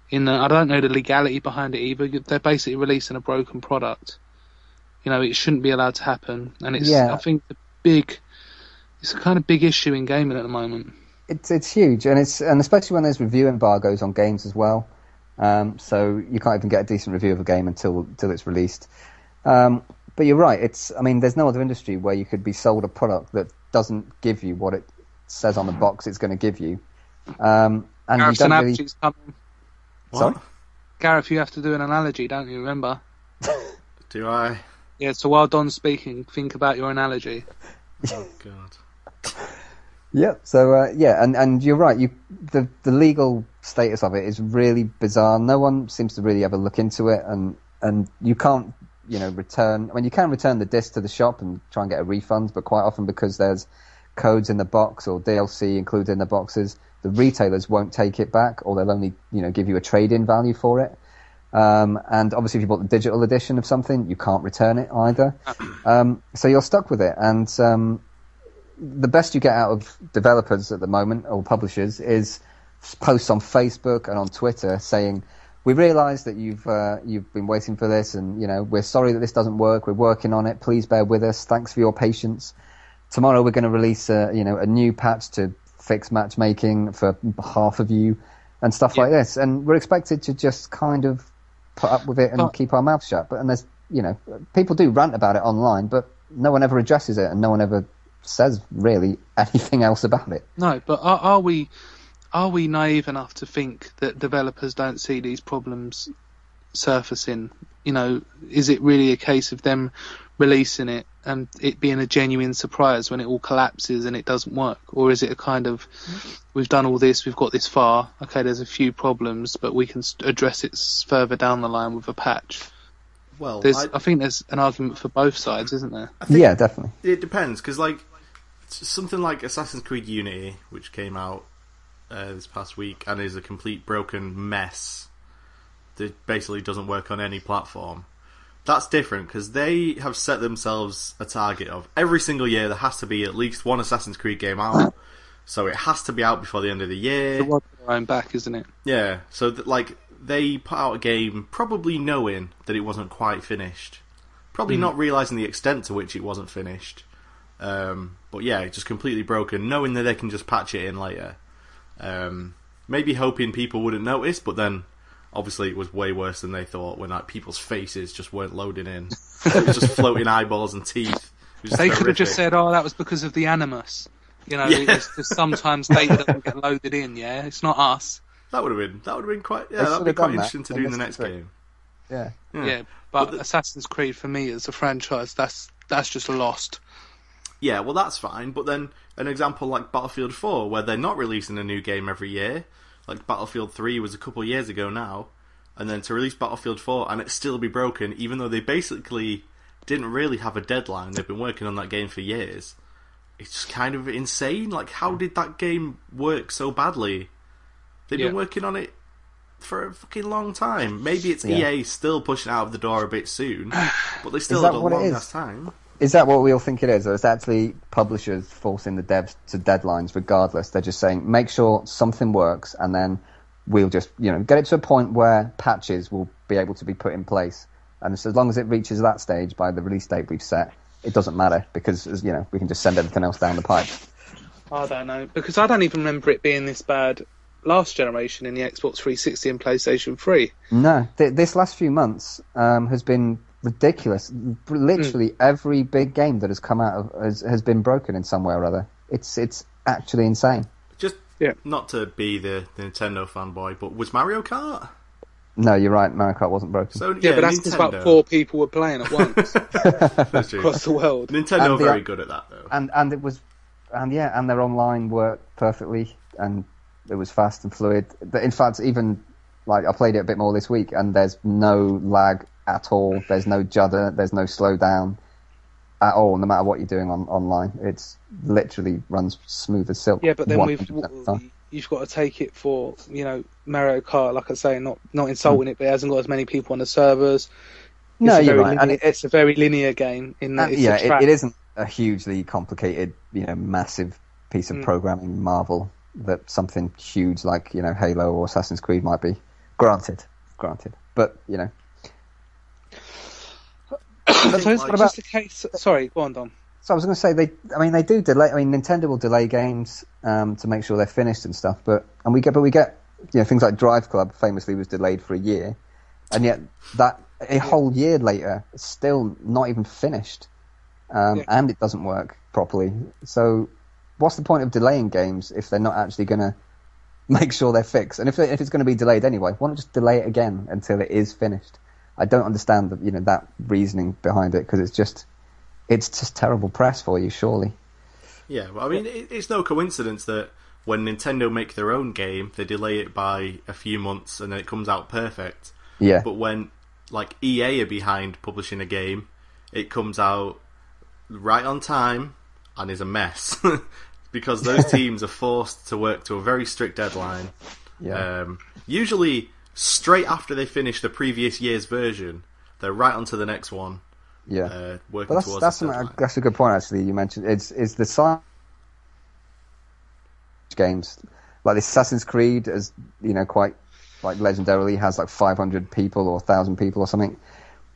In the, I don't know the legality behind it either. They're basically releasing a broken product. You know, it shouldn't be allowed to happen, and it's Yeah. I think the big, it's a kind of big issue in gaming at the moment. It's it's huge, and it's and especially when there's review embargoes on games as well. Um, so you can't even get a decent review of a game until until it's released. Um, but you're right. It's I mean, there's no other industry where you could be sold a product that doesn't give you what it says on the box it's going to give you. Um, and you don't really. analogy's coming. Sorry? Gareth, you have to do an analogy, don't you? Remember? Do I? Yeah. So while Don's speaking, think about your analogy. Oh God. Yeah. So uh, yeah, and and you're right. You the the legal status of it is really bizarre. No one seems to really ever look into it, and and you can't you know return. I mean, you can return the disc to the shop and try and get a refund, but quite often because there's codes in the box or DLC included in the boxes, the retailers won't take it back, or they'll only you know give you a trade-in value for it. Um, and obviously, if you bought the digital edition of something, you can't return it either. Um, so you're stuck with it, and um, the best you get out of developers at the moment or publishers is posts on Facebook and on Twitter saying, "We realise that you've uh, you've been waiting for this, and you know we're sorry that this doesn't work. We're working on it. Please bear with us. Thanks for your patience. Tomorrow we're going to release a you know a new patch to fix matchmaking for half of you and stuff Yeah. like this. And we're expected to just kind of put up with it and But- keep our mouth shut. But and there's you know people do rant about it online, but no one ever addresses it, and no one ever says really anything else about it. No, but are, are we are we naive enough to think that developers don't see these problems surfacing? You know, is it really a case of them releasing it and it being a genuine surprise when it all collapses and it doesn't work? Or is it a kind of, we've done all this, we've got this far, okay, there's a few problems, but we can address it further down the line with a patch? Well, I, I, think there's an argument for both sides, isn't there? Yeah, definitely. It depends, because, like, something like Assassin's Creed Unity, which came out uh, this past week and is a complete broken mess that basically doesn't work on any platform that's different because they have set themselves a target of every single year there has to be at least one Assassin's Creed game out. So it has to be out before the end of the year. The I'm back, isn't it? Yeah. So that, like they put out a game probably knowing that it wasn't quite finished, probably mm. not realizing the extent to which it wasn't finished. Um, but yeah, just completely broken, knowing that they can just patch it in later. Um, maybe hoping people wouldn't notice, but then obviously it was way worse than they thought when like people's faces just weren't loading in. it was just floating eyeballs and teeth. They could have just said, "Oh, that was because of the animus." You know, yeah. sometimes data don't get loaded in. Yeah, it's not us. That would have been that would have been quite yeah that would be quite interesting to do in the next game. Yeah. yeah, yeah, but, but the, Assassin's Creed for me as a franchise, that's that's just lost. Yeah, well, that's fine. But then an example like Battlefield 4, where they're not releasing a new game every year, like Battlefield 3 was a couple of years ago now, and then to release Battlefield 4 and it still be broken, even though they basically didn't really have a deadline. They've been working on that game for years. It's just kind of insane. Like, how did that game work so badly? They've yeah. been working on it for a fucking long time. Maybe it's yeah. EA still pushing out of the door a bit soon, but they still had a long ass time. Is that what we all think it is, or is actually publishers forcing the devs to deadlines regardless? They're just saying make sure something works, and then we'll just you know get it to a point where patches will be able to be put in place, and so as long as it reaches that stage by the release date we've set, it doesn't matter because you know we can just send everything else down the pipe. I don't know because I don't even remember it being this bad last generation in the Xbox 360 and PlayStation 3. No, th- this last few months um, has been ridiculous. Literally mm. every big game that has come out of, has, has been broken in some way or other. It's it's actually insane. Just yeah. not to be the, the Nintendo fanboy, but was Mario Kart? No, you're right. Mario Kart wasn't broken. So yeah, yeah but that's because about four people were playing at once across the world. Nintendo are very good at that though. And and it was, and yeah, and their online worked perfectly, and it was fast and fluid. In fact, even like I played it a bit more this week, and there's no lag at all. There's no judder. There's no slowdown at all. No matter what you're doing on online, it's literally runs smooth as silk. Yeah, but then we've you've got to take it for you know Mario Kart. Like I say, not not insulting mm. it, but it hasn't got as many people on the servers. It's no, you're right. Linear, and it, it's a very linear game in that. yeah, it, it isn't a hugely complicated, you know, massive piece of mm. programming marvel that something huge like you know Halo or Assassin's Creed might be. Granted, granted, but you know it's about... case. Sorry, go on, Don. So I was going to say they. I mean, they do delay. I mean, Nintendo will delay games um, to make sure they're finished and stuff. But and we get, but we get, you know, things like Driveclub famously was delayed for a year, and yet that a whole year later, it's still not even finished, um, yeah. and it doesn't work properly. So, what's the point of delaying games if they're not actually going to make sure they're fixed? And if if it's going to be delayed anyway, why not just delay it again until it is finished? I don't understand the, you know that reasoning behind it because it's just it's just terrible press for you, surely. Yeah, well, I mean, it's no coincidence that when Nintendo make their own game, they delay it by a few months and then it comes out perfect. Yeah. But when like EA are behind publishing a game, it comes out right on time and is a mess because those teams are forced to work to a very strict deadline. Yeah. Um, usually straight after they finish the previous year's version, they're right onto the next one. Yeah, uh, working that's, towards that's, an, that's a good point. Actually, you mentioned it's it's the science games like this Assassin's Creed, as you know, quite like legendarily has like 500 people or 1,000 people or something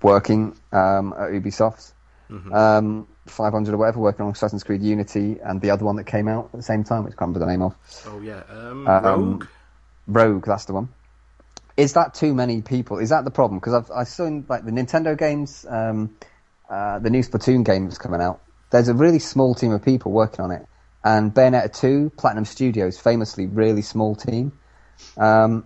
working um, at Ubisoft. Mm-hmm. Um, 500 or whatever working on Assassin's Creed Unity and the other one that came out at the same time, which I can't remember the name of. Oh yeah, um, Rogue. Rogue, that's the one is that too many people? Is that the problem? Because I've I've seen like the Nintendo games, um, uh, the new Splatoon game that's coming out. There's a really small team of people working on it, and Bayonetta 2, Platinum Studios, famously really small team, um,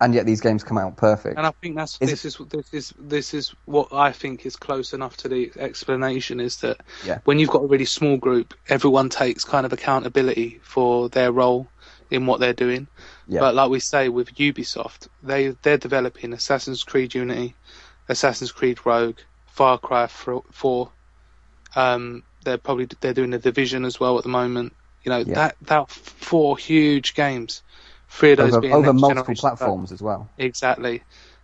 and yet these games come out perfect. And I think that's Is this is this is this is what I think is close enough to the explanation is that Yeah. when you've got a really small group, everyone takes kind of accountability for their role in what they're doing. Yeah. But like we say with Ubisoft, they they're developing Assassin's Creed Unity, Assassin's Creed Rogue, Far Cry Four. Um, they're probably they're doing the Division as well at the moment. You know Yeah. that that four huge games, three of those over being over multiple stuff. platforms as well. Exactly.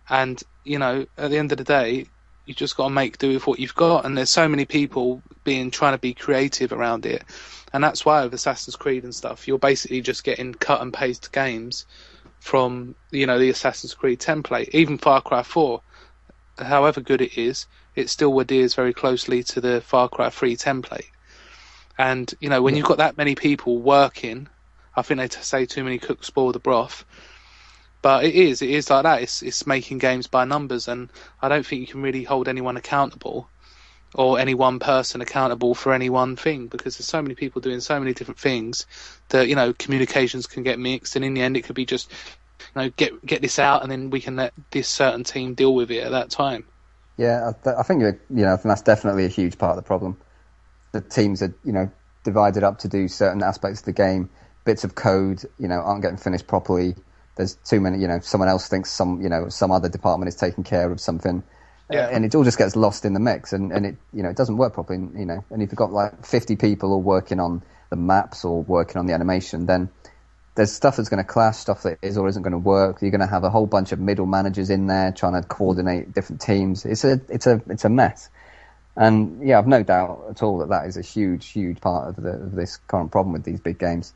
And, you know, at the end of the day, you just got to make do with what you've got. And there's so many people being trying to be creative around it. And that's why with Assassin's Creed and stuff, you're basically just getting cut and paste games from, you know, the Assassin's Creed template. Even Far Cry 4, however good it is, it still adheres very closely to the Far Cry 3 template. And, you know, when you've got that many people working, I think they say too many cooks spoil the broth. But it is, it is like that. It's it's making games by numbers, and I don't think you can really hold anyone accountable, or any one person accountable for any one thing, because there's so many people doing so many different things that you know communications can get mixed, and in the end it could be just you know get get this out, and then we can let this certain team deal with it at that time. Yeah, I, th- I think you're, know I think that's definitely a huge part of the problem. The teams are you know divided up to do certain aspects of the game. Bits of code you know aren't getting finished properly. There's too many you know someone else thinks some you know some other department is taking care of something. Yeah. Uh, and it all just gets lost in the mix, and, and it you know it doesn't work properly. and, You know, and if you've got like 50 people all working on the maps or working on the animation, then there's stuff that's going to clash, stuff that is or isn't going to work. You're going to have a whole bunch of middle managers in there trying to coordinate different teams. It's a it's a it's a mess. And yeah, I've no doubt at all that that is a huge huge part of, the, of this current problem with these big games,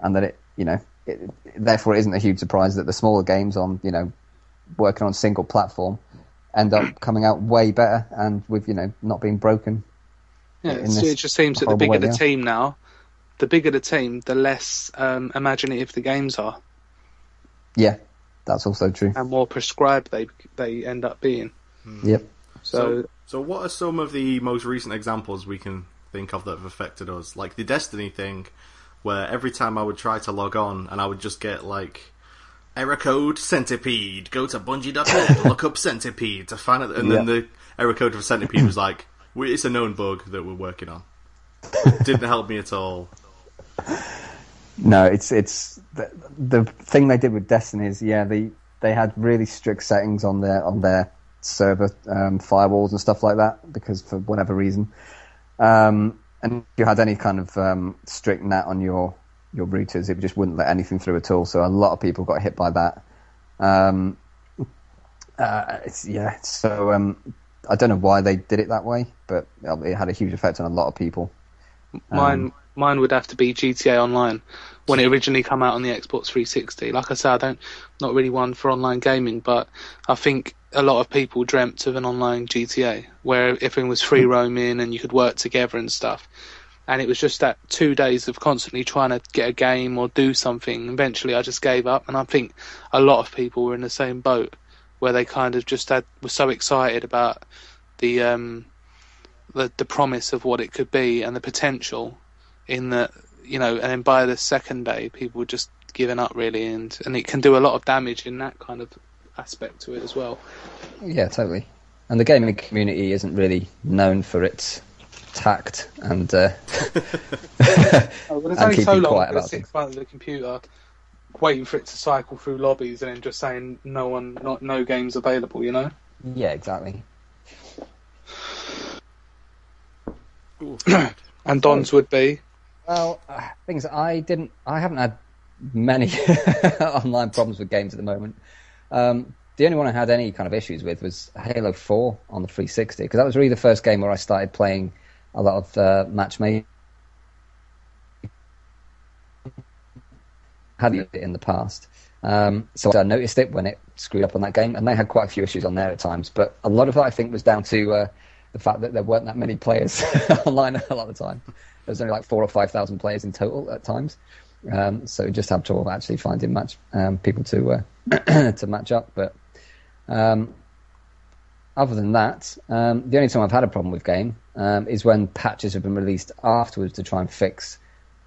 and that it you know it, therefore it isn't a huge surprise that the smaller games on you know working on single platform end up coming out way better and with you know not being broken. Yeah, so it just seems that the bigger way, the yeah. team now, the bigger the team, the less um, imaginative the games are, Yeah, that's also true. and more prescribed they they end up being. Yep. So, So, so what are some of the most recent examples we can think of that have affected us? Like the Destiny thing, where every time I would try to log on and I would just get like error code centipede. Go to Bungie.com to look up centipede to find it, and then Yeah. the error code for centipede was like, "It's a known bug that we're working on." Didn't help me at all. No, it's it's the, the thing they did with Destiny is yeah they they had really strict settings on their on their server um, firewalls and stuff like that because for whatever reason, um, and if you had any kind of um, strict NAT on your your routers, it just wouldn't let anything through at all. So a lot of people got hit by that. Um, uh, it's, yeah, so um, I don't know why they did it that way, but it had a huge effect on a lot of people. mine mine would have to be GTA Online when it originally came out on the Xbox 360. Like I said, I don't not really one for online gaming, but I think a lot of people dreamt of an online GTA where everything was free roaming and you could work together and stuff. And it was just that two days of constantly trying to get a game or do something. Eventually, I just gave up, and I think a lot of people were in the same boat where they kind of just had were so excited about the um, the the promise of what it could be and the potential in the you know, and then by the second day, people were just giving up really, and and it can do a lot of damage in that kind of aspect to it as well. Yeah, totally. And the gaming community isn't really known for its tact and uh, Oh, well, And only so keeping long quiet about sit in things. front of the computer, waiting for it to cycle through lobbies, and then just saying no one, not no games available. You know. yeah, exactly. And Don's would be. Well, uh, things I didn't, I haven't had many online problems with games at the moment. Um, the only one I had any kind of issues with was Halo 4 on the 360 because that was really the first game where I started playing a lot of uh, matchmaking. Had it in the past, um, so I noticed it when it screwed up on that game, and they had quite a few issues on there at times. But a lot of that I think was down to uh, the fact that there weren't that many players online a lot of the time. There was only like four or five thousand players in total at times. Um, so just had trouble actually finding match um, people to uh, to match up. But um, other than that, um, the only time I've had a problem with game um, is when patches have been released afterwards to try and fix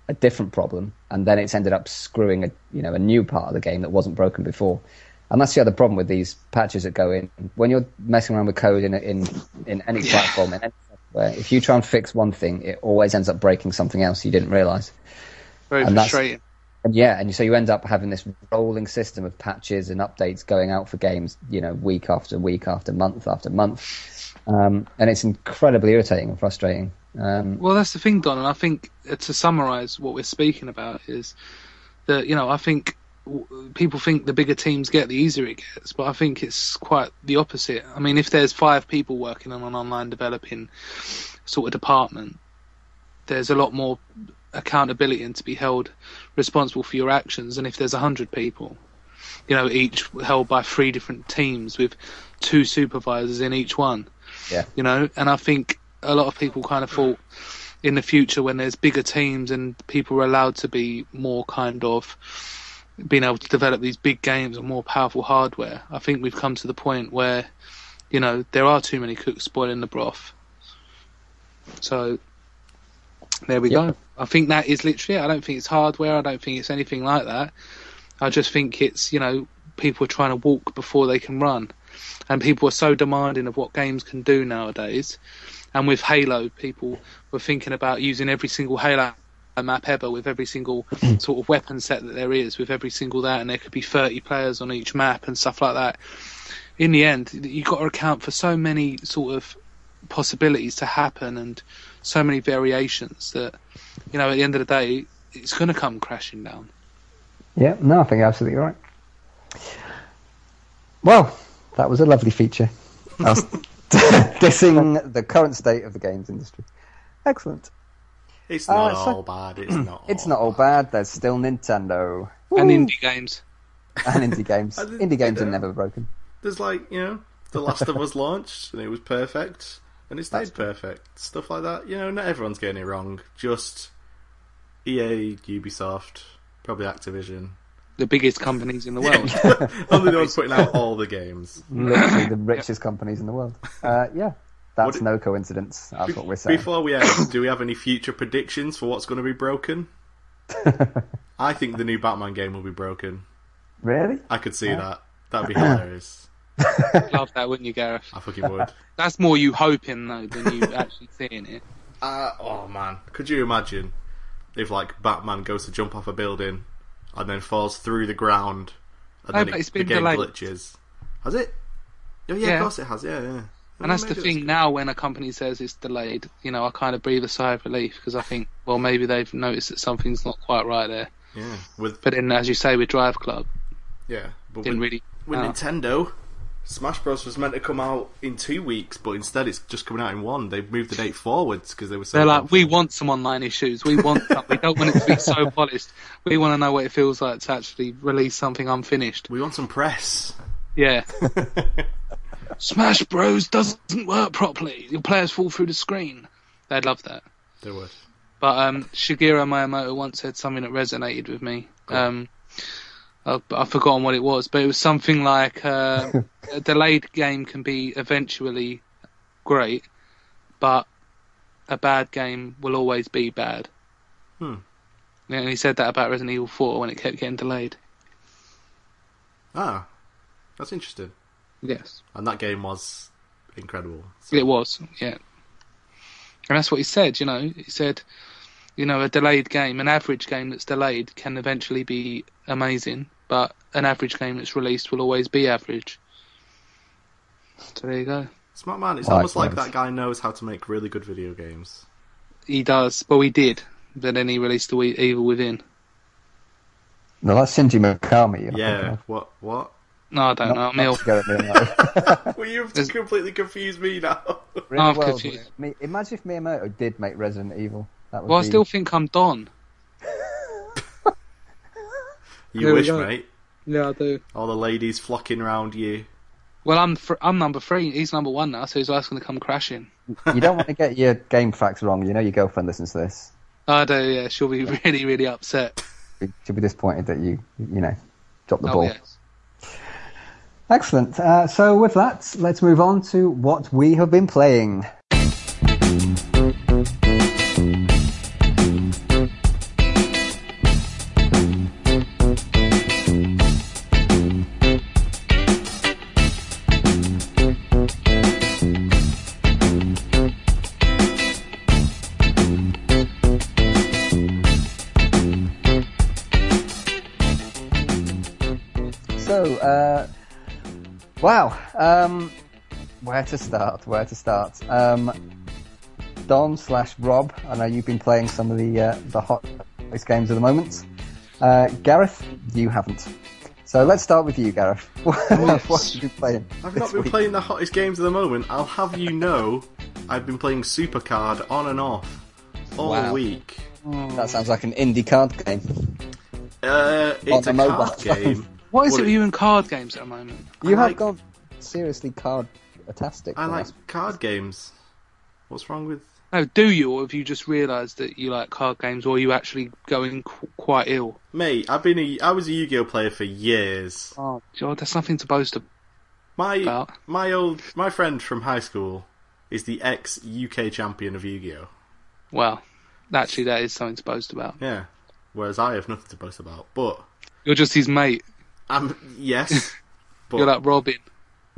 a different problem, and then it's ended up screwing a you know a new part of the game that wasn't broken before. And that's the other problem with these patches that go in. When you're messing around with code in in in any Yeah. platform, in any software, if you try and fix one thing, it always ends up breaking something else you didn't realize. Very And frustrating. And yeah, and so you end up having this rolling system of patches and updates going out for games, you know, week after week after month after month, um, and it's incredibly irritating and frustrating. Um, Well, that's the thing, Don, and I think uh, to summarise what we're speaking about is that you know I think people think the bigger teams get, the easier it gets, but I think it's quite the opposite. I mean, if there's five people working on an online developing sort of department, there's a lot more accountability and to be held responsible for your actions than if there's a hundred people. You know, each held by three different teams with two supervisors in each one yeah, you know. And I think a lot of people kind of thought in the future when there's bigger teams and people are allowed to be more kind of being able to develop these big games on more powerful hardware. I think we've come to the point where you know there are too many cooks spoiling the broth. So there we Yep. go. I think that is literally it. I don't think it's hardware. I don't think it's anything like that. I just think it's you know people are trying to walk before they can run, and people are so demanding of what games can do nowadays. And with Halo, people were thinking about using every single Halo map ever with every single sort of weapon set that there is, with every single that, and there could be 30 players on each map and stuff like that. In the end, you've got to account for so many sort of possibilities to happen and so many variations that, you know, at the end of the day, it's going to come crashing down. yeah, no, I think you're absolutely right. Well, that was a lovely feature. I was dissing the current state of the games industry. Excellent. It's not Uh, so- all bad. It's not. It's not all bad. There's still Nintendo And indie games. and indie games. I didn't indie games are never broken. There's like you know, The Last of Us launched and it was perfect, and it stayed That's true. perfect. Stuff like that. You know, not everyone's getting it wrong. Just EA, Ubisoft, probably Activision. The biggest companies in the world. Only the ones putting out all the games. Literally the richest companies in the world. Uh, yeah, that's What- no coincidence. That's what we're saying. Before we end, do we have any future predictions for what's going to be broken? I think the new Batman game will be broken. Really? I could see that. That'd be hilarious. Love that, wouldn't you, Gareth? I fucking would. That's more you hoping, though, than you actually seeing it. Uh, oh man, could you imagine if like Batman goes to jump off a building and then falls through the ground and No, then but it, it's been the game delayed. glitches? Has it? Oh yeah, Yeah. of course it has. Yeah, yeah. And that's the thing now when a company says it's delayed, you know, I kind of breathe a sigh of relief because I think, well, maybe they've noticed that something's not quite right there. Yeah, with But then, as you say, with Driveclub, yeah, but didn't with, really. with uh, Nintendo, Smash Bros was meant to come out in two weeks, but instead it's just coming out in one. They moved the date forwards because they were so. They're like, we want some online issues. We want. some- we don't want it to be so polished. We want to know what it feels like to actually release something unfinished. we want some press. Yeah. Smash Bros doesn't work properly. Your players fall through the screen. They'd love that. They would. But um, Shigeru Miyamoto once said something that resonated with me. Um, I've, I've forgotten what it was, but it was something like uh, a delayed game can be eventually great, but a bad game will always be bad. Hmm. Yeah, and he said that about Resident Evil 4 when it kept getting delayed. Ah, that's interesting. Yes, And that game was incredible. So- it was. Yeah, and that's what he said. You know, he said, you know, a delayed game, an average game that's delayed, can eventually be amazing, but an average game that's released will always be average. So there you go. Smart man. It's Like almost like that guy knows how to make really good video games. He does. Well, he did, but then he released the Evil Within. No, that's Shinji Mikami. you're Yeah. What? What? No, I don't know. Not- I'm ill. not Shigeru Miyamoto. well, you've There's- completely confused me now. Real I'm world, confused. Me- Imagine if Miyamoto did make Resident Evil. That would Well, I still think I'm Don. you There wish, mate. Yeah, I do. All the ladies flocking round you. Well, I'm fr- I'm number three. He's number one now, so his life's going to come crashing. You don't want to get your game facts wrong. You know your girlfriend listens to this. I do. Yeah, she'll be really, really upset. She'll be disappointed that you, you know, dropped the Oh ball. yes. Excellent. Uh, so with that, let's move on to what we have been playing. So, uh, wow. Um, where to start? Where to start? Um, Don slash Rob, I know you've been playing some of the uh, the hottest games at the moment. Uh, Gareth, you haven't. So let's start with you, Gareth. what have you been playing? I've not been week? playing the hottest games at the moment. I'll have you know, I've been playing Supercard on and off all Wow. week. That sounds like an indie card game. Uh, it's a mobile card game. What is Well, it with you in card games at the moment? You I have like- gone seriously card-tastic. Uh, I like card games. What's wrong with? No, do you, or have you just realised that you like card games, or are you actually going qu- quite ill? Mate, I've been a, I was a Yu-Gi-Oh player for years. Oh, God, that's nothing to boast My about. my old my friend from high school is the ex UK champion of Yu-Gi-Oh. Well, actually, that is something to boast about. Yeah. Whereas I have nothing to boast about. But You're just his mate. I'm yes. But You're like Robin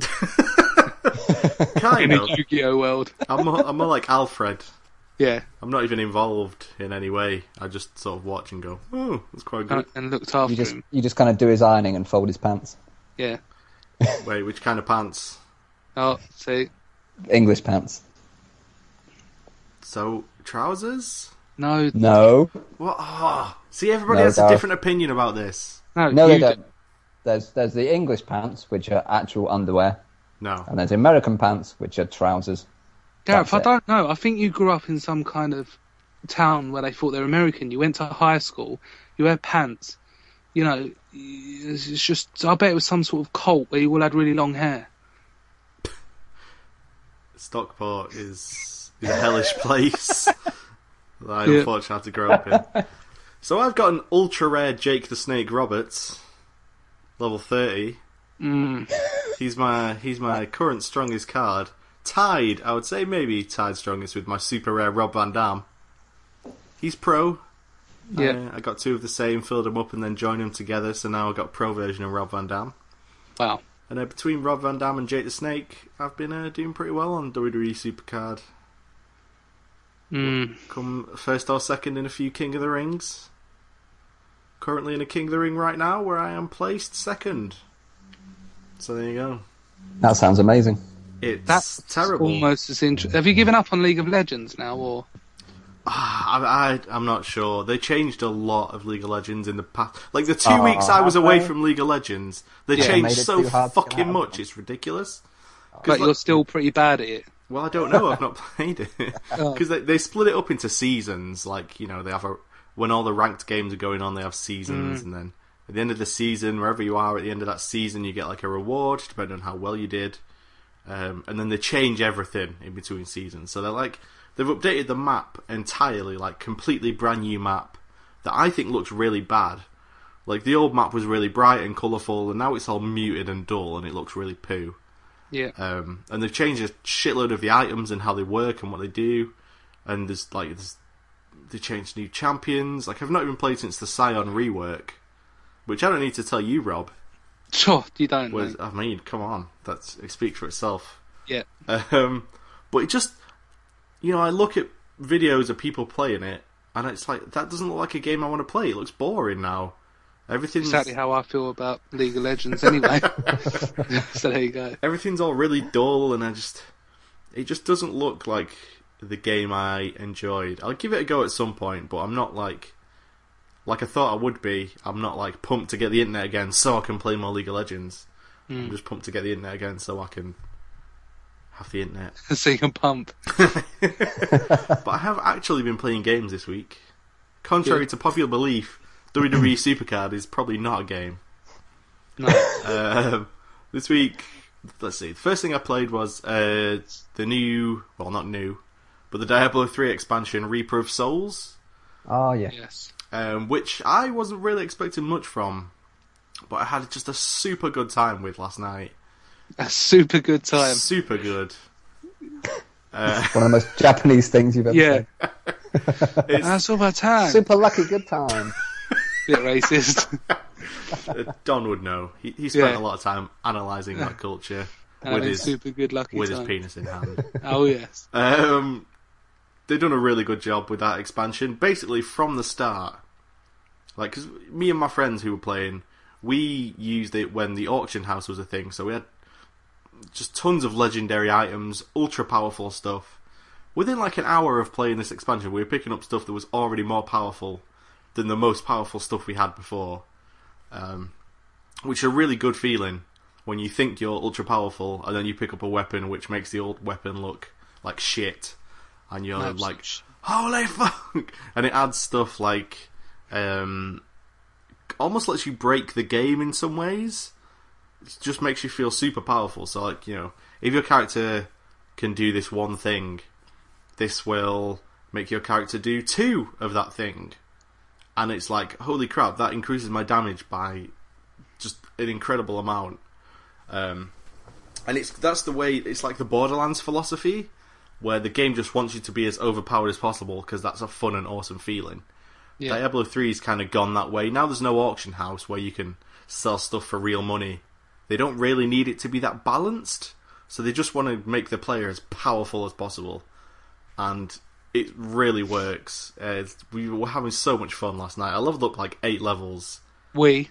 kind in a of. Yu-Gi-Oh world. I'm more, I'm more like Alfred. Yeah, I'm not even involved in any way. I just sort of watch and go, "Oh, that's quite good." and, and looked after You just him. you just kind of do his ironing and fold his pants. Yeah. Wait, which kind of pants? Oh, see, English pants. So trousers? no, No, What? Oh. See, everybody No, has a Gareth. different opinion about this. no, no, you they do- don't. There's there's the English pants, which are actual underwear, No. and there's American pants, which are trousers. Gareth, That's I don't know. I think you grew up in some kind of town where they thought they were American. You went to high school. You had pants. You know, it's it's just. I bet it was some sort of cult where you all had really long hair. Stockport is is a hellish place that I Yeah. unfortunately had to grow up in. So I've got an ultra rare Jake the Snake Roberts, level thirty. Mm. He's my he's my current strongest card. Tied, I would say maybe tied strongest with my super rare Rob Van Dam. He's pro. Yeah. Uh, I got two of the same, filled them up, and then joined them together. So now I've got pro version of Rob Van Dam. Wow. And uh, between Rob Van Dam and Jake the Snake, I've been uh, doing pretty well on WWE Supercard. Mm. Come first or second in a few King of the Rings. Currently in a King of the Ring right now, where I am placed second. So there you go. That sounds amazing. It's That's terrible. Almost as interesting. Have you given up on League of Legends now, or ah, I, I, I'm not sure. They changed a lot of League of Legends in the past. Like the two Oh, weeks I was away they? from League of Legends, they Yeah, changed so too hard to get fucking much. It's ridiculous. but like- you're still pretty bad at it? Well, I don't know. I've not played it Oh. because they, they split it up into seasons. Like you know, they have a when all the ranked games are going on, they have seasons, and then at the end of the season, wherever you are at the end of that season, you get like a reward depending on how well you did. Um, and then they change everything in between seasons. So they're like they've updated the map entirely, like completely brand new map that I think looks really bad. Like the old map was really bright and colourful, and now it's all muted and dull, and it looks really poo. Yeah. Um, and they've changed a shitload of the items and how they work and what they do. And there's like there's, they changed new champions. Like I've not even played since the Sion rework, which I don't need to tell you, Rob. Sure, you don't. Was. I mean, come on, that's it speaks for itself. Yeah. Um, but it just, you know, I look at videos of people playing it, and it's like that doesn't look like a game I want to play. It looks boring now. Everything's Exactly how I feel about League of Legends, anyway. so there you go. everything's all really dull and I just it just doesn't look like the game I enjoyed. I'll give it a go at some point, but I'm not like like I thought I would be. I'm not like pumped to get the internet again so I can play more League of Legends. I'm just pumped to get the internet again so I can have the internet. so you can pump. but I have actually been playing games this week. Contrary Good. to popular belief, WWE Supercard is probably not a game. No. Um, this week, let's see. The first thing I played was uh, the new, well, not new, but the Diablo 3 expansion, Reaper of Souls, Oh yeah. yes. um, which I wasn't really expecting much from, but I had just a super good time with last night. A super good time. Super good. Uh, One of the most Japanese things you've ever Yeah. said. it's, That's all about time. Super lucky good time. Bit racist. uh, Don would know. He, he spent Yeah. a lot of time analysing that culture with his super good lucky with his penis in hand. Oh yes. Um, they've done a really good job with that expansion. Basically, from the start, like, because me and my friends who were playing, we used it when the auction house was a thing. So we had just tons of legendary items, ultra powerful stuff. Within like an hour of playing this expansion, we were picking up stuff that was already more powerful than the most powerful stuff we had before. Um, which is a really good feeling when you think you're ultra powerful and then you pick up a weapon which makes the old weapon look like shit. And you're That's- like, holy fuck! And it adds stuff like, um, almost lets you break the game in some ways. It just makes you feel super powerful. So, like, you know, if your character can do this one thing, this will make your character do two of that thing. And it's like, holy crap, that increases my damage by just an incredible amount. Um, and it's that's the way it's like the Borderlands philosophy, where the game just wants you to be as overpowered as possible because that's a fun and awesome feeling. Yeah. Diablo 3's kind of gone that way. Now there's no auction house where you can sell stuff for real money. They don't really need it to be that balanced, so they just want to make the player as powerful as possible. And it really works. Uh, we were having so much fun last night. I leveled up like eight levels. We,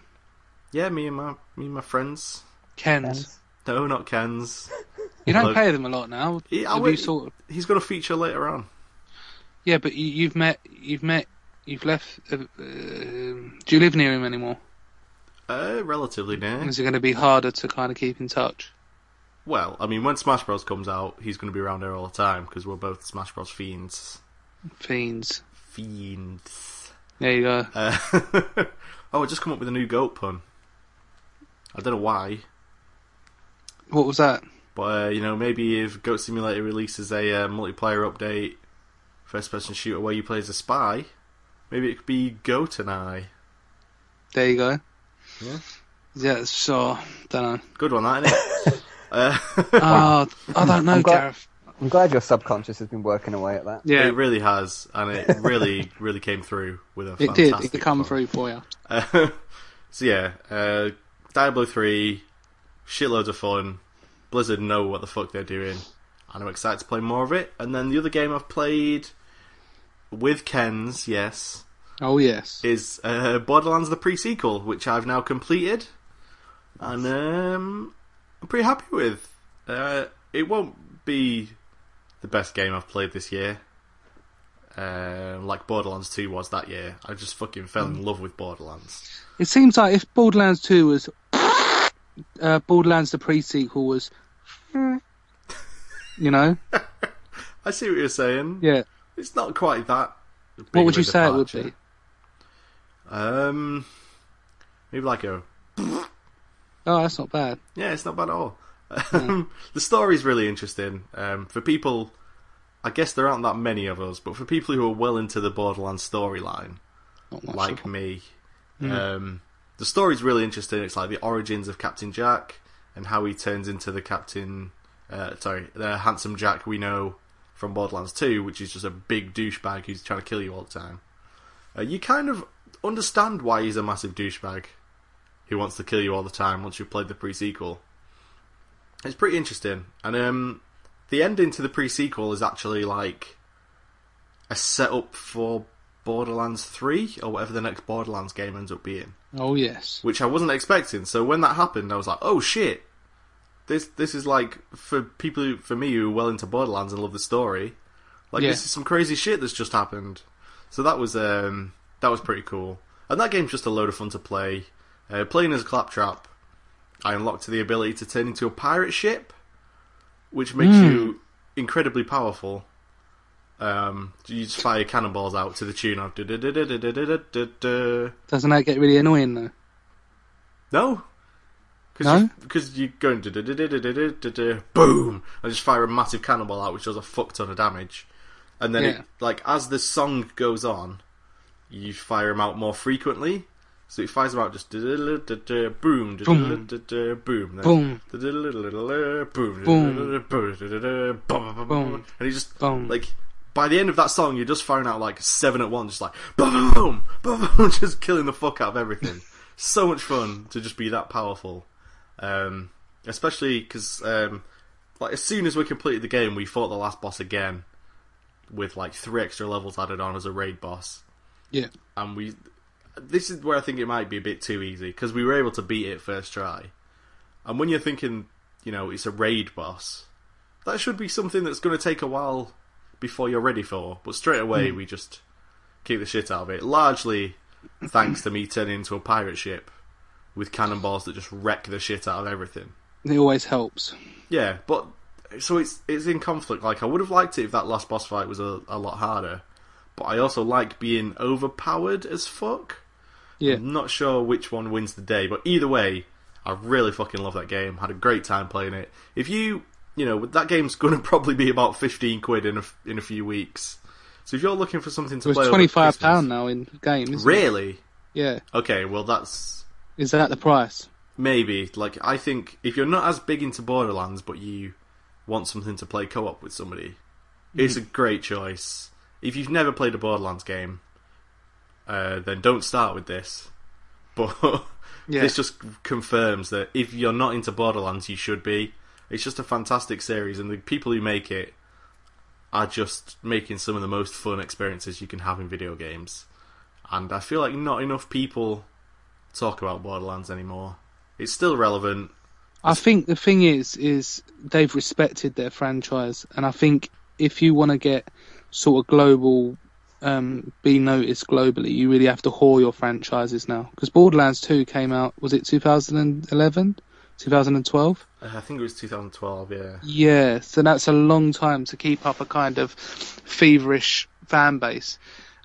Yeah, me and my me and my friends. Ken's. No, not Ken's. You don't pay them a lot now. Yeah, Have you sort of, He's got a feature later on. yeah, but you, you've met, you've met, you've left. Uh, uh, do you live near him anymore? Uh, relatively near. Is it going to be harder to kind of keep in touch? Well, I mean, when Smash Bros comes out, he's going to be around here all the time because we're both Smash Bros fiends. Fiends. Fiends. There you go. Uh, oh, I just come up with a new goat pun. I don't know why, What was that? But uh, you know, maybe if Goat Simulator releases a uh, multiplayer update, first-person shooter where you play as a spy, maybe it could be Goat and I. There you go. Yeah. Yeah, so don't know. Good one, that isn't it? uh, Oh, I don't know, I'm glad- Gareth. I'm glad your subconscious has been working away at that. Yeah, It really has, and it really, really came through with a it did. fantastic It come through for you. Uh, so yeah, uh, Diablo 3, shitloads of fun. Blizzard know what the fuck they're doing, and I'm excited to play more of it. And then the other game I've played with Ken's, yes, Oh yes. is uh, Borderlands the pre-sequel, which I've now completed, and um, I'm pretty happy with. Uh, it won't be the best game I've played this year. Uh, like Borderlands 2 was that year. I just fucking fell in love with Borderlands. It seems like if Borderlands 2 was uh, Borderlands the pre-sequel was you know? I see what you're saying. Yeah. It's not quite that. What would you say it would be? Um, maybe like a Oh, that's not bad. yeah. It's not bad at all. Um, the story's really interesting. Um, for people, I guess there aren't that many of us, but for people who are well into the Borderlands storyline, like of- me, um, the story's really interesting. It's like the origins of Captain Jack and how he turns into the Captain. Uh, sorry, the handsome Jack we know from Borderlands 2, which is just a big douchebag who's trying to kill you all the time. Uh, you kind of understand why he's a massive douchebag who wants to kill you all the time once you've played the pre-sequel. It's pretty interesting, and um, the ending to the pre-sequel is actually like a setup for Borderlands 3 or whatever the next Borderlands game ends up being, Oh yes. which I wasn't expecting. So when that happened, I was like, "Oh shit! This this is like for people who, for me who are well into Borderlands and love the story, like Yeah. this is some crazy shit that's just happened." So that was um that was pretty cool, and that game's just a load of fun to play. Uh, playing as Claptrap, I unlocked the ability to turn into a pirate ship, which makes you incredibly powerful. Um, you just fire cannonballs out to the tune of. Doesn't that get really annoying though? no, No? because you go into da-da-da-da-da-da-da, boom, and just fire a massive cannonball out, which does a fuck ton of damage, and then Yeah. it like as the song goes on, you fire them out more frequently. So it fires them out just boom, boom, Boom. da-da-da-da-da-da, boom, Boom. da-da-da-da-da, boom, boom, Boom. boom, and he just Boom. like by the end of that song, you're just firing out like seven at once, just like boom, boom, boom, boom, just killing the fuck out of everything. so much fun to just be that powerful, um, especially because um, like as soon as we completed the game, we fought the last boss again with like three extra levels added on as a raid boss Yeah. and we this is where I think it might be a bit too easy because we were able to beat it first try. And when you're thinking, you know, it's a raid boss, that should be something that's going to take a while before you're ready for. But straight away, hmm. we just kick the shit out of it. Largely thanks to me turning into a pirate ship with cannonballs that just wreck the shit out of everything. It always helps. Yeah, but so it's it's in conflict. Like I would have liked it if that last boss fight was a, a lot harder, but I also like being overpowered as fuck. Yeah. I'm not sure which one wins the day, but either way, I really fucking love that game. Had a great time playing it. If you, you know, that game's going to probably be about fifteen quid in a in a few weeks. So if you're looking for something to It play, was over twenty five pound now in games. game. Isn't It? Really? Yeah. Okay, well that's Is that the price? maybe like I think if you're not as big into Borderlands, but you want something to play co-op with somebody, it's a great choice. If you've never played a Borderlands game, uh, then don't start with this. But Yeah. this just confirms that if you're not into Borderlands, you should be. It's just a fantastic series, and the people who make it are just making some of the most fun experiences you can have in video games. And I feel like not enough people talk about Borderlands anymore. It's still relevant. I think the thing is, is they've respected their franchise, and I think if you want to get sort of global, um, be noticed globally, you really have to whore your franchises now. Because Borderlands 2 came out, was it 2011, 2012? Uh, I think it was 2012. Yeah. Yeah, so that's a long time to keep up a kind of feverish fan base.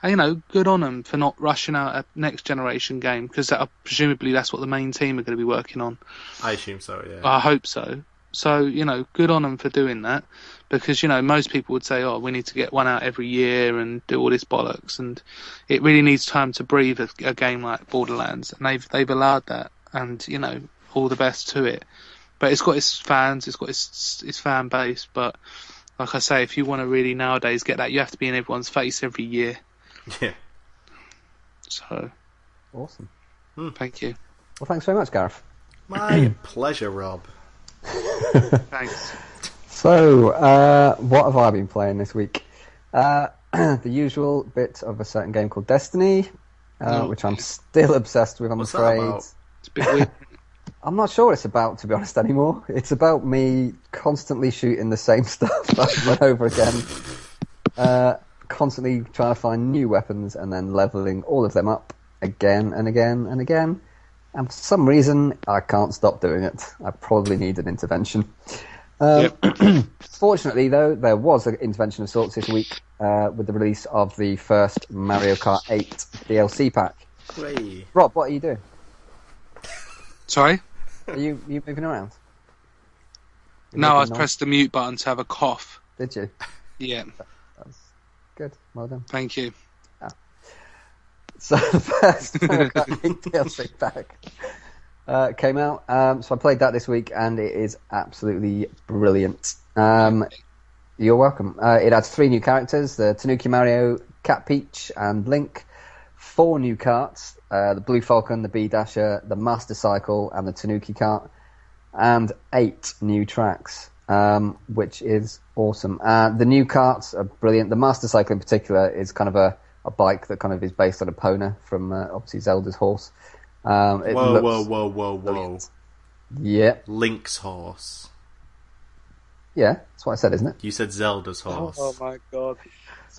And, you know, good on them for not rushing out a next generation game, because presumably that's what the main team are going to be working on. I assume so. Yeah. I hope so. So, you know, good on them for doing that because, you know, most people would say, oh, we need to get one out every year and do all this bollocks. And it really needs time to breathe a, a game like Borderlands. And they've, they've allowed that. And, you know, all the best to it. But it's got its fans, it's got its, its fan base. But like I say, if you want to really nowadays get that, you have to be in everyone's face every year. yeah. So, Awesome. thank you. Well, thanks very much, Gareth. My pleasure, Rob. Thanks. So, uh, what have I been playing this week? Uh, the usual bit of a certain game called Destiny, uh, Oh. which I'm still obsessed with, I'm What's that afraid. about? It's a bit weird. I'm not sure what it's about, to be honest, anymore. It's about me constantly shooting the same stuff over and over again. Uh, constantly trying to find new weapons and then leveling all of them up again and again and again. And for some reason, I can't stop doing it. I probably need an intervention. Um, Fortunately, though, there was an intervention of sorts this week uh, with the release of the first Mario Kart 8 DLC pack. Hey. Rob, what are you doing? Sorry? Are you you moving around? You're No, I noise? pressed the mute button to have a cough. Did you? Yeah, That's good. Well done. thank you. So the first Mario Kart 8 DLC pack uh, came out. Um, so I played that this week, and it is absolutely brilliant. Um, you're welcome. Uh, it adds three new characters: the Tanuki Mario, Cat Peach, and Link. Four new carts: uh, the Blue Falcon, the B Dasher, the Master Cycle, and the Tanuki cart. And eight new tracks, um, which is awesome. Uh, the new carts are brilliant. The Master Cycle, in particular, is kind of a, a bike that kind of is based on Epona from uh, obviously Zelda's horse. Um, it Whoa, looks- whoa, whoa, whoa, whoa! brilliant. Yeah, Link's horse. yeah, that's what I said, isn't it? You said Zelda's horse. Oh my god.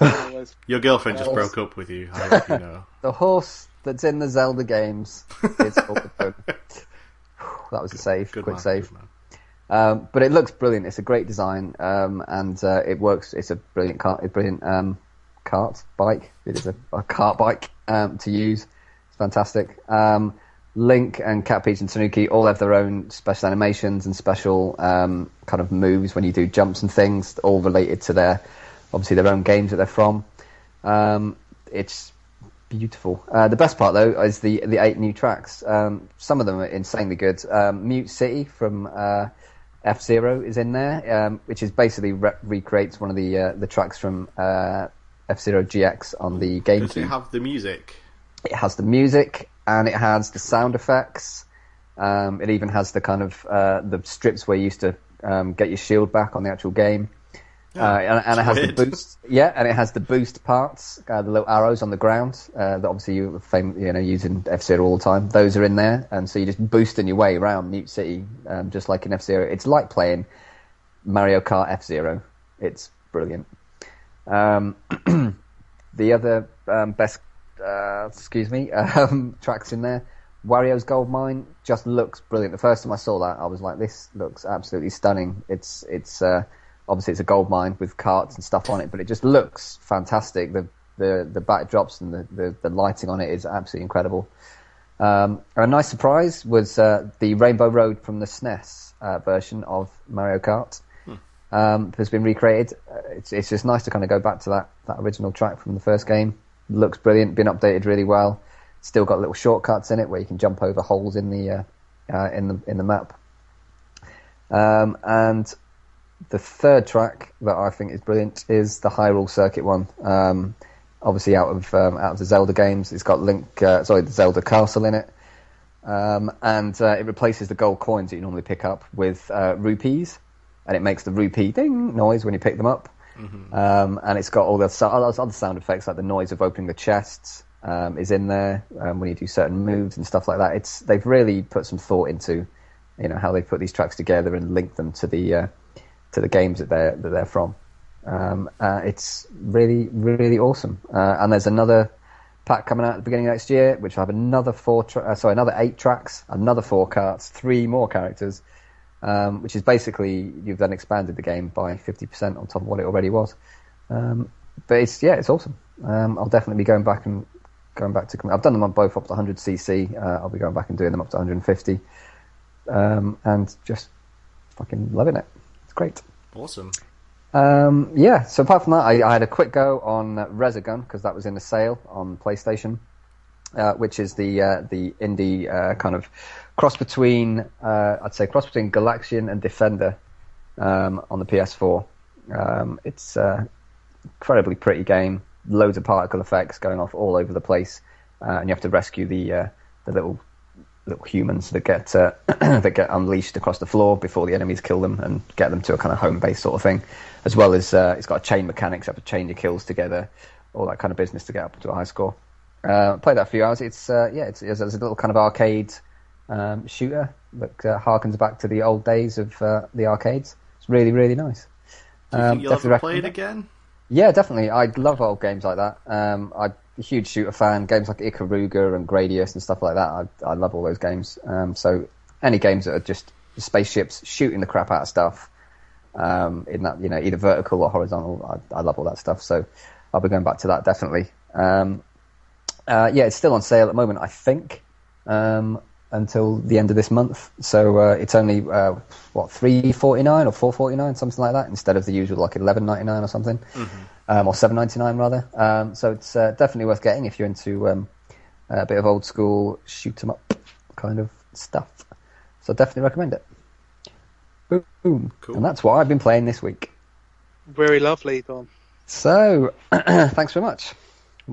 Your girlfriend just broke up with you. I hope you know. The horse that's in the Zelda games is that was a save, Good quick man, save. Um, but it looks brilliant. It's a great design, um, and uh, it works. It's a brilliant cart, a brilliant um, cart bike. It is a, a cart bike um, to use. It's fantastic. Um, Link and Cat Peach and Tanuki all have their own special animations and special um, kind of moves when you do jumps and things, all related to their obviously their own games that they're from. Um, it's beautiful. Uh, the best part though is the the eight new tracks. Um, some of them are insanely good. Um, Mute City from uh, F Zero is in there, um, which is basically re- recreates one of the uh, the tracks from uh, F Zero GX on the Does it have the music? It has the music and it has the sound effects. Um, it even has the kind of uh, the strips where you used to um, get your shield back on the actual game. Uh, and, and it has weird. the boost. Yeah, and it has the boost parts, uh, the little arrows on the ground uh, that obviously you fam- you know using F Zero all the time. Those are in there, and so you're just boosting your way around Mute City, um, just like in F Zero. It's like playing Mario Kart F Zero. It's brilliant. Um, the other um, best, uh, excuse me, um, tracks in there. Wario's Gold Mine just looks brilliant. The first time I saw that, I was like, "This looks absolutely stunning." It's it's uh, obviously it's a gold mine with carts and stuff on it, but it just looks fantastic. The the the backdrops and the, the, the lighting on it is absolutely incredible. Um, a nice surprise was uh, the Rainbow Road from the SNES uh, version of Mario Kart um, has been recreated. Uh, It's it's just nice to kind of go back to that, that original track from the first game. Looks brilliant, been updated really well. Still got little shortcuts in it where you can jump over holes in the uh, uh, in the in the map. Um, and the third track that I think is brilliant is the Hyrule Circuit one. Um, obviously out of um, out of the Zelda games, it's got Link, uh, sorry, the Zelda Castle in it, um, and uh, it replaces the gold coins that you normally pick up with uh, rupees, and it makes the rupee ding noise when you pick them up. Um, and it's got all the so- other sound effects, like the noise of opening the chests, um, is in there um, when you do certain moves and stuff like that. It's they've really put some thought into, you know, how they put these tracks together and link them to the uh, to the games that they're that they're from. Um, uh, it's really really awesome. Uh, and there's another pack coming out at the beginning of next year, which will have another four, tra- uh, sorry, another eight tracks, another four carts, three more characters, um, which is basically you've then expanded the game by 50% on top of what it already was. Um, but it's yeah, it's awesome. Um, I'll definitely be going back and going back to. I've done them on both up to 100cc. Uh, I'll be going back and doing them up to 150, um, and just fucking loving it. Great. Awesome. Um, yeah. So apart from that, I, I had a quick go on uh, Resogun because that was in the sale on PlayStation, uh, which is the uh, the indie uh, kind of cross between uh, I'd say cross between Galaxian and Defender um, on the PS4. Um, it's an incredibly pretty game, loads of particle effects going off all over the place, uh, and you have to rescue the uh, the little little humans that get uh, that get unleashed across the floor before the enemies kill them and get them to a kind of home base sort of thing, as well as uh, it's got a chain mechanics, you have to chain your kills together, all that kind of business to get up to a high score. Uh, played that a few hours. It's uh, yeah, it's, it's, it's a little kind of arcade um, shooter that uh, harkens back to the old days of uh, the arcades. It's really really nice. Do you Um, think you'll ever play it again? Yeah, definitely. I love old games like that. Um, I'm a huge shooter fan. Games like Ikaruga and Gradius and stuff like that. I, I love all those games. Um, so any games that are just spaceships shooting the crap out of stuff, um, in that you know either vertical or horizontal, I, I love all that stuff. So I'll be going back to that definitely. Um, uh, yeah, it's still on sale at the moment, I think, um, until the end of this month. So uh, it's only uh, what three forty nine or four forty nine, something like that, instead of the usual like eleven ninety nine or something, um, or seven ninety nine rather. Um, so it's uh, definitely worth getting if you're into um, a bit of old school shoot 'em up kind of stuff. So definitely recommend it. Boom, Cool. and that's what I've been playing this week. Very lovely, Don. So thanks very much,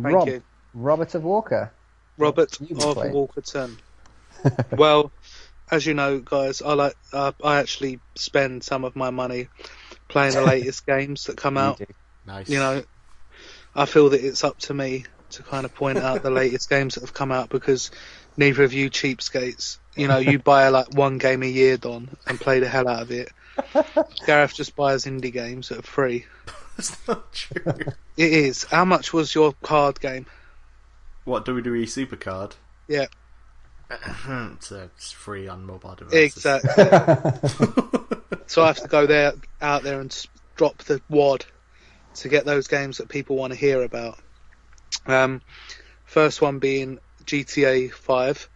Thank Rob, you. Robert of Walker. Robert of. Walkerton. well, as you know, guys, I like uh, I actually spend some of my money playing the latest games that come out. You. Nice. You know, I feel that it's up to me to kind of point out the latest games that have come out because neither of you cheapskates, you know, you buy like one game a year, Don, and play the hell out of it. Gareth just buys indie games that are free. That's not true. It is. How much was your card game? what WWE Supercard? Yeah, it's, uh, it's free on mobile devices. exactly. so I have to go there, out there, and drop the wad to get those games that people want to hear about. Um, first one being GTA Five.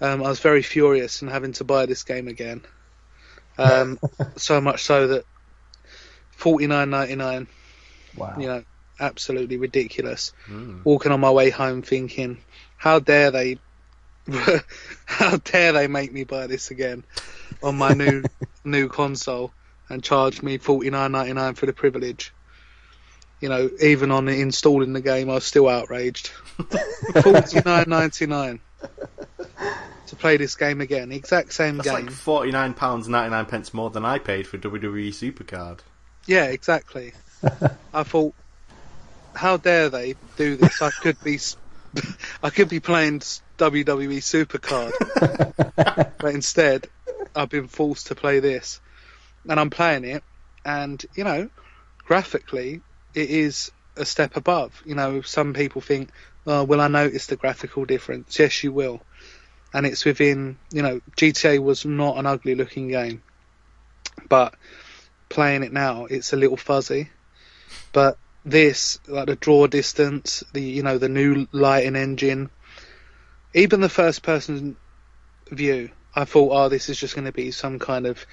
Um, I was very furious in having to buy this game again. Um, so much so that forty nine ninety nine. Wow. You know, absolutely ridiculous. Mm. Walking on my way home, thinking, how dare they, how dare they make me buy this again on my new new console and charge me forty nine ninety nine for the privilege. You know, even on installing the game, I was still outraged. Forty nine ninety nine to play this game again, exact same That's game. like forty nine pounds ninety nine pence more than I paid for WWE Supercard. Yeah, exactly. I thought, how dare they do this? I could be, I could be playing WWE Supercard, but instead, I've been forced to play this, and I'm playing it, and you know, graphically, it is a step above. You know, some people think, oh, will I notice the graphical difference? Yes, you will. And it's within, you know, GTA was not an ugly looking game, but playing it now, it's a little fuzzy. But this, like the draw distance, the, you know, the new lighting engine, even the first person view, I thought, oh, this is just going to be some kind of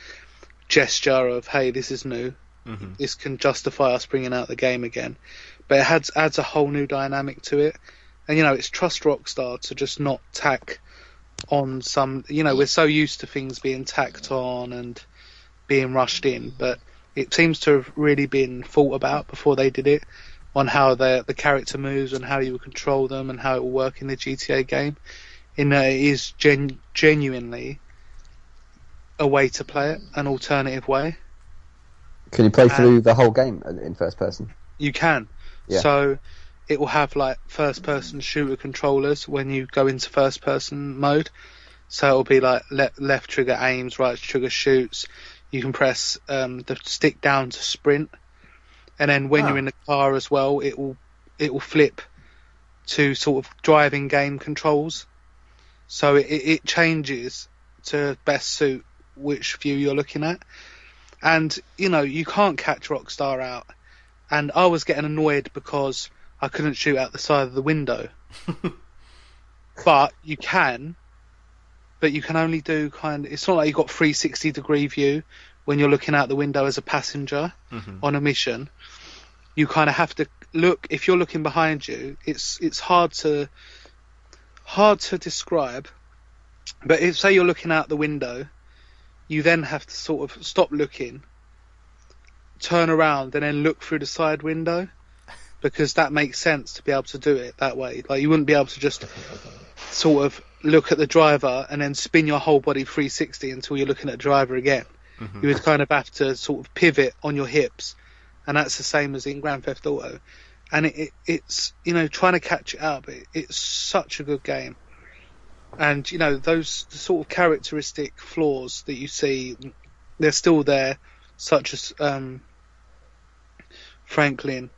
gesture of, hey, this is new. Mm-hmm. This can justify us bringing out the game again. But it adds, adds a whole new dynamic to it. And, you know, it's trust Rockstar to just not tack on some, you know, we're so used to things being tacked on and being rushed in, but it seems to have really been thought about before they did it on how the the character moves and how you will control them and how it will work in the GTA game. In that it is gen- genuinely a way to play it, an alternative way. Can you play through the whole game in first person? You can. Yeah. So it will have like first person shooter controllers when you go into first person mode. So it'll be like le- left trigger aims, right trigger shoots. You can press um, the stick down to sprint, and then when Ah. you're in the car as well, it will it will flip to sort of driving game controls. So it, it changes to best suit which view you're looking at. And you know you can't catch Rockstar out. And I was getting annoyed because I couldn't shoot out the side of the window. but you can, but you can only do kind. of, It's not like you've got 360 degree view when you're looking out the window as a passenger Mhm. on a mission. You kind of have to look. If you're looking behind you, it's it's hard to hard to describe. But if say you're looking out the window, you then have to sort of stop looking, turn around, and then look through the side window because that makes sense to be able to do it that way. Like you wouldn't be able to just sort of look at the driver and then spin your whole body 360 until you're looking at the driver again. Mhm. You would kind of have to sort of pivot on your hips, and that's the same as in Grand Theft Auto. And it, it, it's you know trying to catch it up. It, it's such a good game, and you know those sort of characteristic flaws that you see, they're still there, such as um, Franklin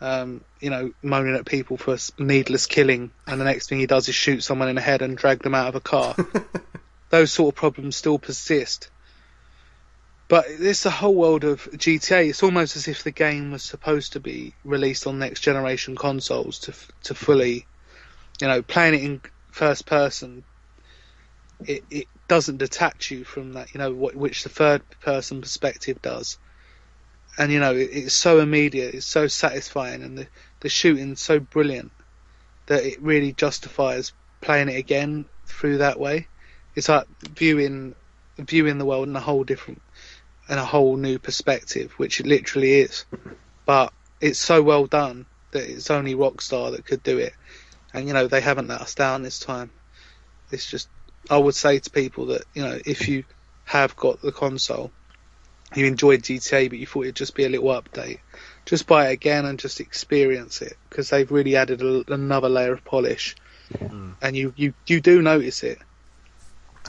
um, you know, moaning at people for needless killing, and the next thing he does is shoot someone in the head and drag them out of a car. Those sort of problems still persist. But it's a whole world of GTA. It's almost as if the game was supposed to be released on next generation consoles to to fully, you know, playing it in first person. It it doesn't detach you from that, you know, what, which the third person perspective does and you know it, it's so immediate, it's so satisfying, and the the shooting's so brilliant that it really justifies playing it again through that way. It's like viewing viewing the world in a whole different and a whole new perspective, which it literally is. But it's so well done that it's only Rockstar that could do it, and you know they haven't let us down this time. It's just I would say to people that you know if you have got the console you enjoyed GTA, but you thought it'd just be a little update. Just buy it again and just experience it because they've really added a, another layer of polish, Mm. and you, you you do notice it.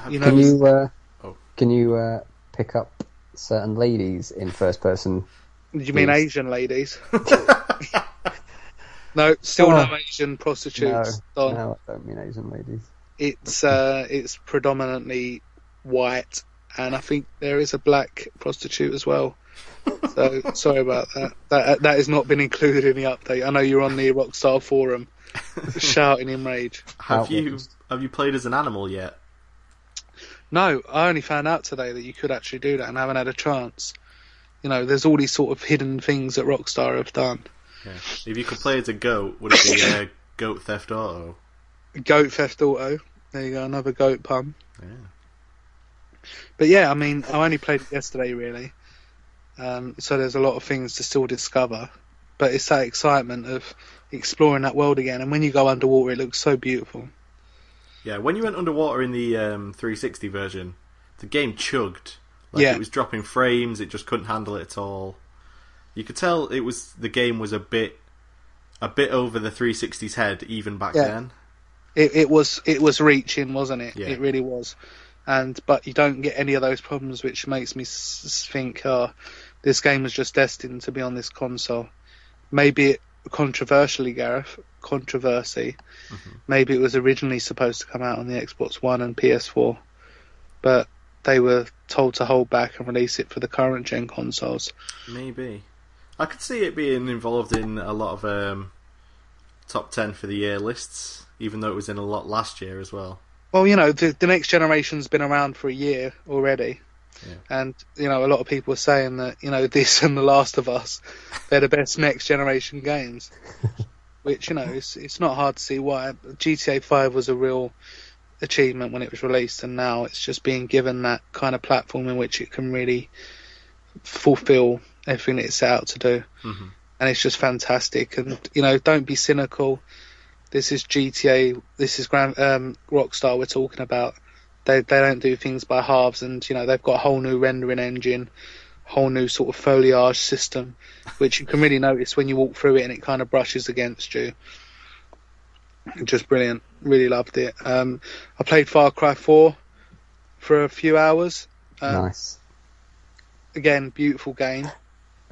You know, Can you uh, Oh. can you uh, pick up certain ladies in first person? do you mean Yes. Asian ladies? no, still Oh. no Asian No, prostitutes. Don. no, I don't mean Asian ladies. It's uh, it's predominantly white, and I think there is a black prostitute as well. So sorry about that. That that has not been included in the update. I know you're on the Rockstar forum shouting in rage. Have you have you played as an animal yet? No, I only found out today that you could actually do that and haven't had a chance. You know, there's all these sort of hidden things that Rockstar have done. Yeah. If you could play as a goat, would it be uh, Goat Theft Auto? Goat Theft Auto. There you go, another goat pun. Yeah. But yeah, I mean, I only played it yesterday, really. Um, so there's a lot of things to still discover. But it's that excitement of exploring that world again. And when you go underwater, it looks so beautiful. Yeah, when you went underwater in the um, 360 version, the game chugged. Like Yeah. it was dropping frames, it just couldn't handle it at all. You could tell it was the game was a bit a bit over the 360's head even back Yeah. then. It, it was it was reaching, wasn't it? Yeah. It really was. And but you don't get any of those problems, which makes me think, oh, this game was just destined to be on this console. Maybe it controversially, Gareth, controversy. Maybe it was originally supposed to come out on the Xbox One and PS4, but they were told to hold back and release it for the current gen consoles. Maybe. I could see it being involved in a lot of um, top 10 for the year lists, even though it was in a lot last year as well. Well, you know, the, the next generation's been around for a year already. Yeah. And, you know, a lot of people are saying that, you know, this and The Last of Us, they're the best next generation games. Which, you know, it's, it's not hard to see why. GTA 5 was a real achievement when it was released, and now it's just being given that kind of platform in which it can really fulfill everything it's set out to do. Mhm. And it's just fantastic. And, you know, don't be cynical. This is GTA, this is Grand, um, Rockstar we're talking about. They, they don't do things by halves, and, you know, they've got a whole new rendering engine, whole new sort of foliage system, which you can really notice when you walk through it and it kind of brushes against you. Just brilliant. Really loved it. Um, I played Far Cry 4 for a few hours. Um, nice. again, beautiful game,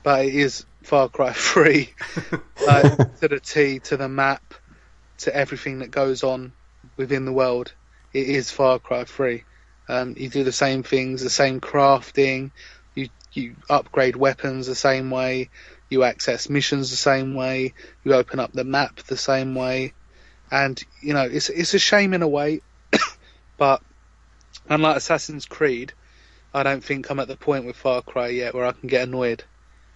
but it is Far Cry 3 like, to the T, to the map, to everything that goes on within the world. It is Far Cry 3. Um, you do the same things, the same crafting. You you upgrade weapons the same way. You access missions the same way. You open up the map the same way. And you know it's it's a shame in a way, but unlike Assassin's Creed, I don't think I'm at the point with Far Cry yet where I can get annoyed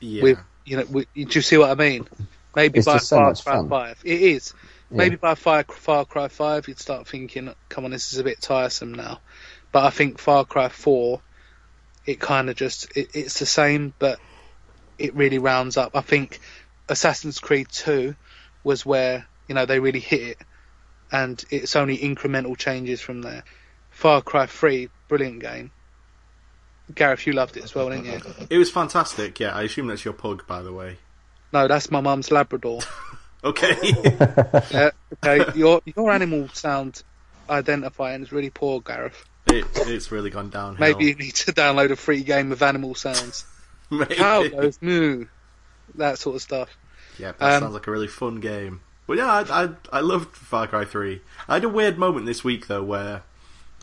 Yeah. with you know. With, do you see what I mean? Maybe It's by Far Cry. Five, it is. Yeah. Maybe by Far, Far Cry Five, you'd start thinking, "Come on, this is a bit tiresome now." But I think Far Cry Four, it kind of just it, it's the same, but it really rounds up. I think Assassin's Creed Two was where you know they really hit it, and it's only incremental changes from there. Far Cry Three, brilliant game. Gareth, you loved it as well, didn't you? It was fantastic, yeah. I assume that's your pug, by the way. No, that's my mum's Labrador. Okay. Yeah, okay, your your animal sound identifying is really poor, Gareth. it, it's really gone downhill. Maybe you need to download a free game of animal sounds. Cow goes moo, that sort of stuff. Yeah, that Um, sounds like a really fun game. But yeah, I, I I loved Far Cry Three. I had a weird moment this week though, where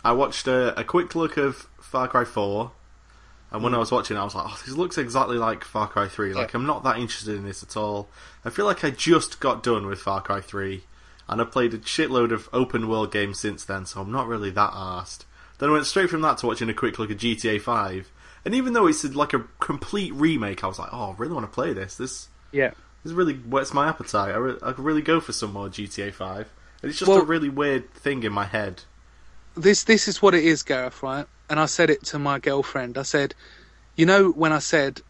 I watched a, a quick look of Far Cry Four, and when I was watching, it, I was like, "Oh, this looks exactly like Far Cry Three." Like, Yeah. I'm not that interested in this at all. I feel like I just got done with Far Cry Three, and I've played a shitload of open world games since then, so I'm not really that arsed. Then I went straight from that to watching a quick look at GTA Five, and even though it's like a complete remake, I was like, "Oh, I really want to play this." This Yeah. this really whets my appetite. I, re- I could really go for some more GTA 5. And it's just Well- a really weird thing in my head. This this is what it is, Gareth, right? And I said it to my girlfriend. I said, you know, when I said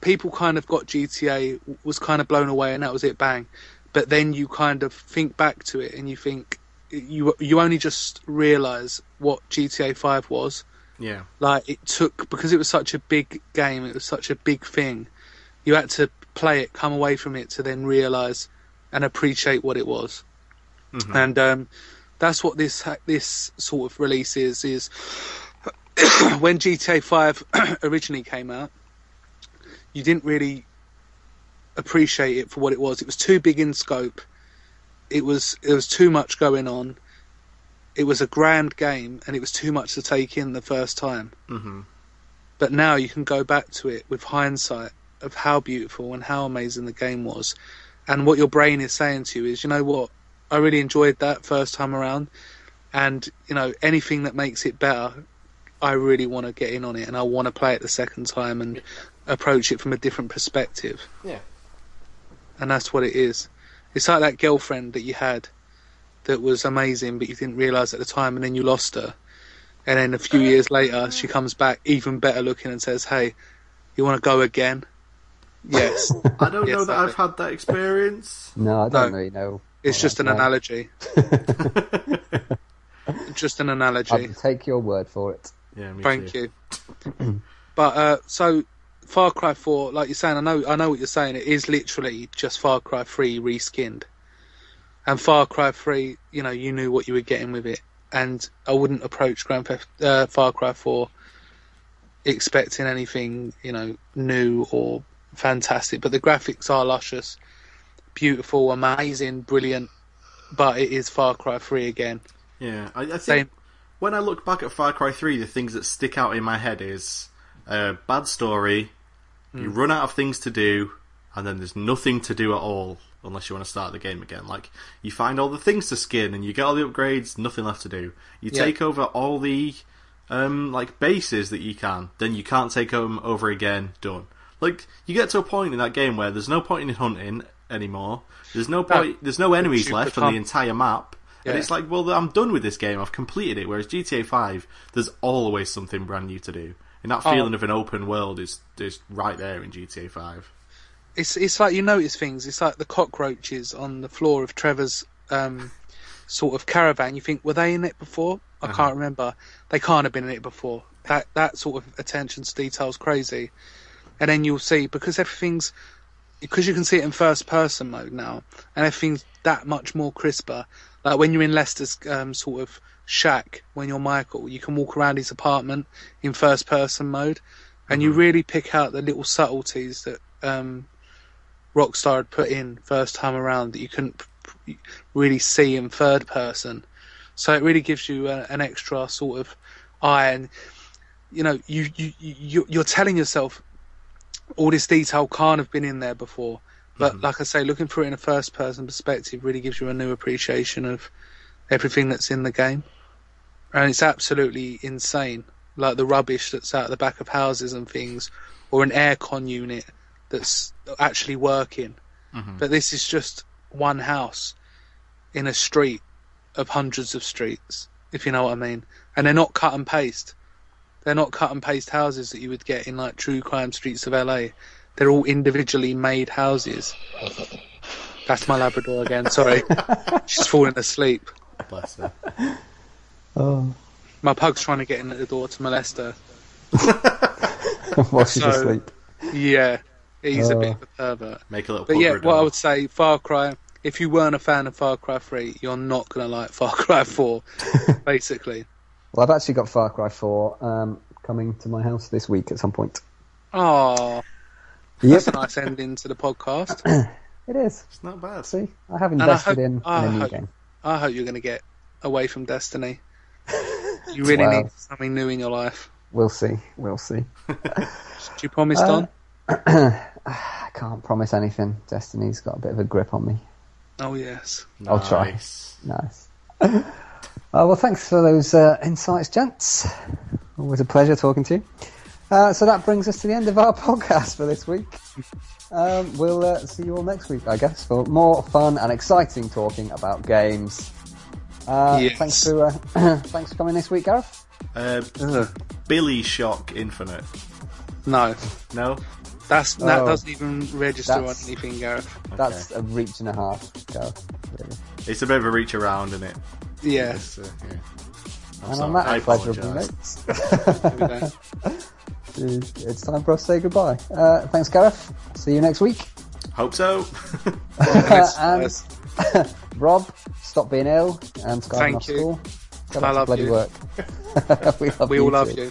people kind of got GTA was kind of blown away and that was it, bang. But then you kind of think back to it and you think you you only just realise what GTA Five was. Yeah. like it took because it was such a big game it was such a big thing you had to play it come away from it to then realize and appreciate what it was Mhm. and um, that's what this this sort of release is is when GTA 5 originally came out you didn't really appreciate it for what it was. It was too big in scope. It was there was too much going on. It was a grand game and it was too much to take in the first time. Hmm but now you can go back to it with hindsight of how beautiful and how amazing the game was. And what your brain is saying to you is, you know what, I really enjoyed that first time around. And, you know, anything that makes it better, I really want to get in on it and I want to play it the second time and approach it from a different perspective. Yeah. And that's what it is. It's like that girlfriend that you had that was amazing, but you didn't realise at the time and then you lost her. And then a few oh, years later, she comes back even better looking and says, Hey, you want to go again? Yes. I don't know Yes, that I I've had that experience. No, I don't No. really know. It's what just an that's analogy. just an analogy. I'll take your word for it. Yeah, me Thank too. you. but uh, so Far Cry 4, like you're saying, I know, I know what you're saying. It is literally just Far Cry 3 reskinned, and Far Cry 3, you know, you knew what you were getting with it, and I wouldn't approach Grand Theft uh, Far Cry 4 expecting anything, you know, new or fantastic. But the graphics are luscious, beautiful, amazing, brilliant. But it is Far Cry 3 again. Yeah, I, I think Same. When I look back at Far Cry 3, the things that stick out in my head is uh, bad story, you Hmm. run out of things to do, and then there's nothing to do at all unless you want to start the game again. Like, you find all the things to skin, and you get all the upgrades, nothing left to do. You Yeah. take over all the um, like bases that you can, then you can't take them over again. Done. Like you get to a point in that game where there's no point in hunting anymore. There's no point. There's no enemies left on the entire map. And it's like, well, I'm done with this game. I've completed it. Whereas GTA 5, there's always something brand new to do. And that Oh. feeling of an open world is is right there in GTA 5. It's it's like you notice things. It's like the cockroaches on the floor of Trevor's um, sort of caravan. You think were they in it before? I Uh-huh. can't remember. They can't have been in it before. That that sort of attention to detail is crazy. And then you'll see because everything's because you can see it in first person mode now, and everything's that much more crisper. Like when you're in Lester's um, sort of shack, when you're Michael, you can walk around his apartment in first person mode, and you really pick out the little subtleties that um, Rockstar had put in first time around that you couldn't really see in third person. So it really gives you a, an extra sort of eye, and you know, you you you you're telling yourself all this detail can't have been in there before. But mm-hmm. like I say, looking for it in a first person perspective really gives you a new appreciation of everything that's in the game. And it's absolutely insane. Like the rubbish that's out the back of houses and things, or an aircon unit that's actually working. Mm-hmm. But this is just one house in a street of hundreds of streets, if you know what I mean. And they're not cut and paste. They're not cut and paste houses that you would get in like true crime streets of LA. They're all individually made houses. That's my Labrador again. Sorry, she's falling asleep. Bless her. Oh, My pug's trying to get in at the door to molest her. while she's So- asleep. Yeah, he's a Oh. bit of a pervert. Make a little But yeah, pug what I would say, Far Cry. If you weren't a fan of Far Cry 3, you're not gonna like Far Cry 4. basically. Well, I've actually got Far Cry 4 um, coming to my house this week at some point. Oh, Yep, that's a nice ending to the podcast. it is. It's not bad. See, I have I invested hope- in, I in a new hope- game. I hope you're gonna get away from Destiny. You really Well. need something new in your life. We'll see. We'll see. Do you promise, Uh, Don? I can't promise anything. Destiny's got a bit of a grip on me. Oh yes. I'll try. Nice. Nice. uh, well, thanks for those uh, insights, gents. Always a pleasure talking to you. Uh, so that brings us to the end of our podcast for this week. Um, we'll uh, see you all next week, I guess, for more fun and exciting talking about games. Uh, Yes. Thanks for uh, thanks for coming this week, Gareth. Uh, Billy Shock Infinite. No, No? that's that Oh. doesn't even register on anything, Gareth. That's a reach and a half, Gareth. Really. It's a bit of a reach around, isn't it? Yeah. It's, uh, yeah. I'm And sorry, on that I pleasurable apologise. note, There we go. it's time for us to say goodbye. Uh, thanks, Gareth. See you next week. Hope so. and Rob, stop being ill and skiving Thank off you. school. Go I back to love bloody you. work. we love We you all love too. you.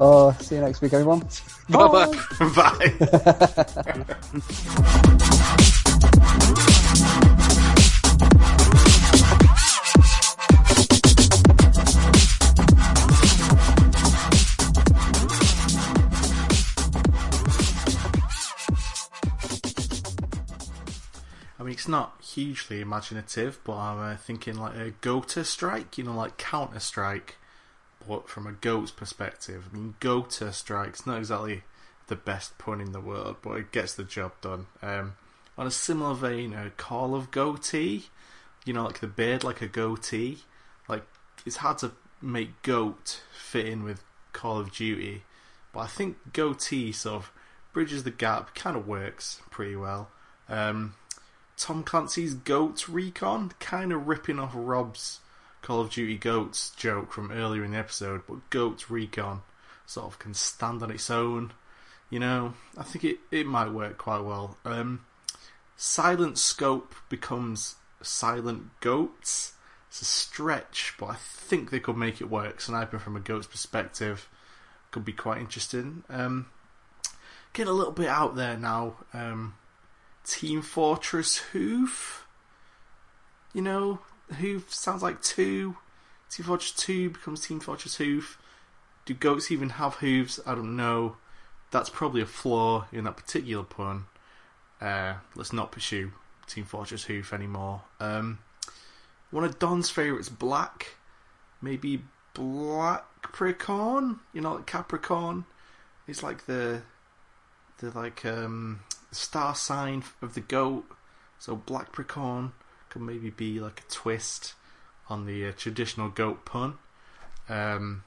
Oh, see you next week, everyone. Bye bye. Bye. It's not hugely imaginative, but I'm uh, thinking like a Gota strike, you know, like Counter Strike, but from a goat's perspective. I mean, Gota strike's not exactly the best pun in the world, but it gets the job done. Um, on a similar vein, a Call of Goatee, you know, like the beard, like a goatee. Like it's hard to make goat fit in with Call of Duty, but I think goatee sort of bridges the gap, kind of works pretty well. Um, Tom Clancy's Goat Recon, kind of ripping off Rob's Call of Duty Goats joke from earlier in the episode, but Goat Recon sort of can stand on its own. You know, I think it, it might work quite well. Um, silent scope becomes silent goats. It's a stretch, but I think they could make it work. Sniper from a goat's perspective could be quite interesting. Um, getting a little bit out there now. Um, Team Fortress Hoof. You know, Hoof sounds like two. Team Fortress 2 becomes Team Fortress Hoof. Do goats even have hooves? I don't know. That's probably a flaw in that particular pun. Uh, let's not pursue Team Fortress Hoof anymore. Um, one of Don's favourites, Black. Maybe Black Capricorn? You know, like Capricorn? It's like the the like um, star sign of the goat. So Black Capricorn could maybe be like a twist on the uh, traditional goat pun. Um,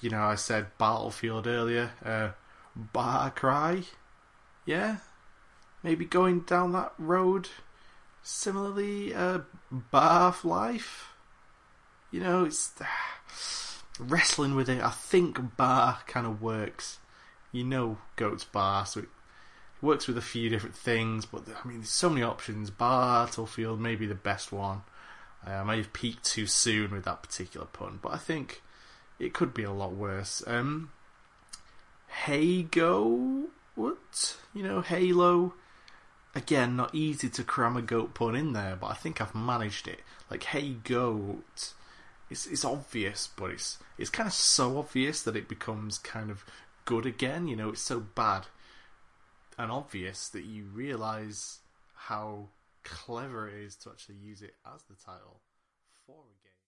you know, I said Battlefield earlier. Uh, Baa Cry, yeah, maybe going down that road. Similarly, uh, Bath Life. You know, it's wrestling with it. I think Baa kind of works. You know, Goat's Baa, so it works with a few different things. But I mean, there's so many options. Battlefield may be the best one. Uh, I may have peaked too soon with that particular pun, but I think it could be a lot worse. Um, Hago, what? You know, Halo. Again, not easy to cram a goat pun in there, but I think I've managed it. Like, hey goat. It's it's obvious, but it's it's kind of so obvious that it becomes kind of good again. You know, it's so bad and obvious that you realise how clever it is to actually use it as the title for a.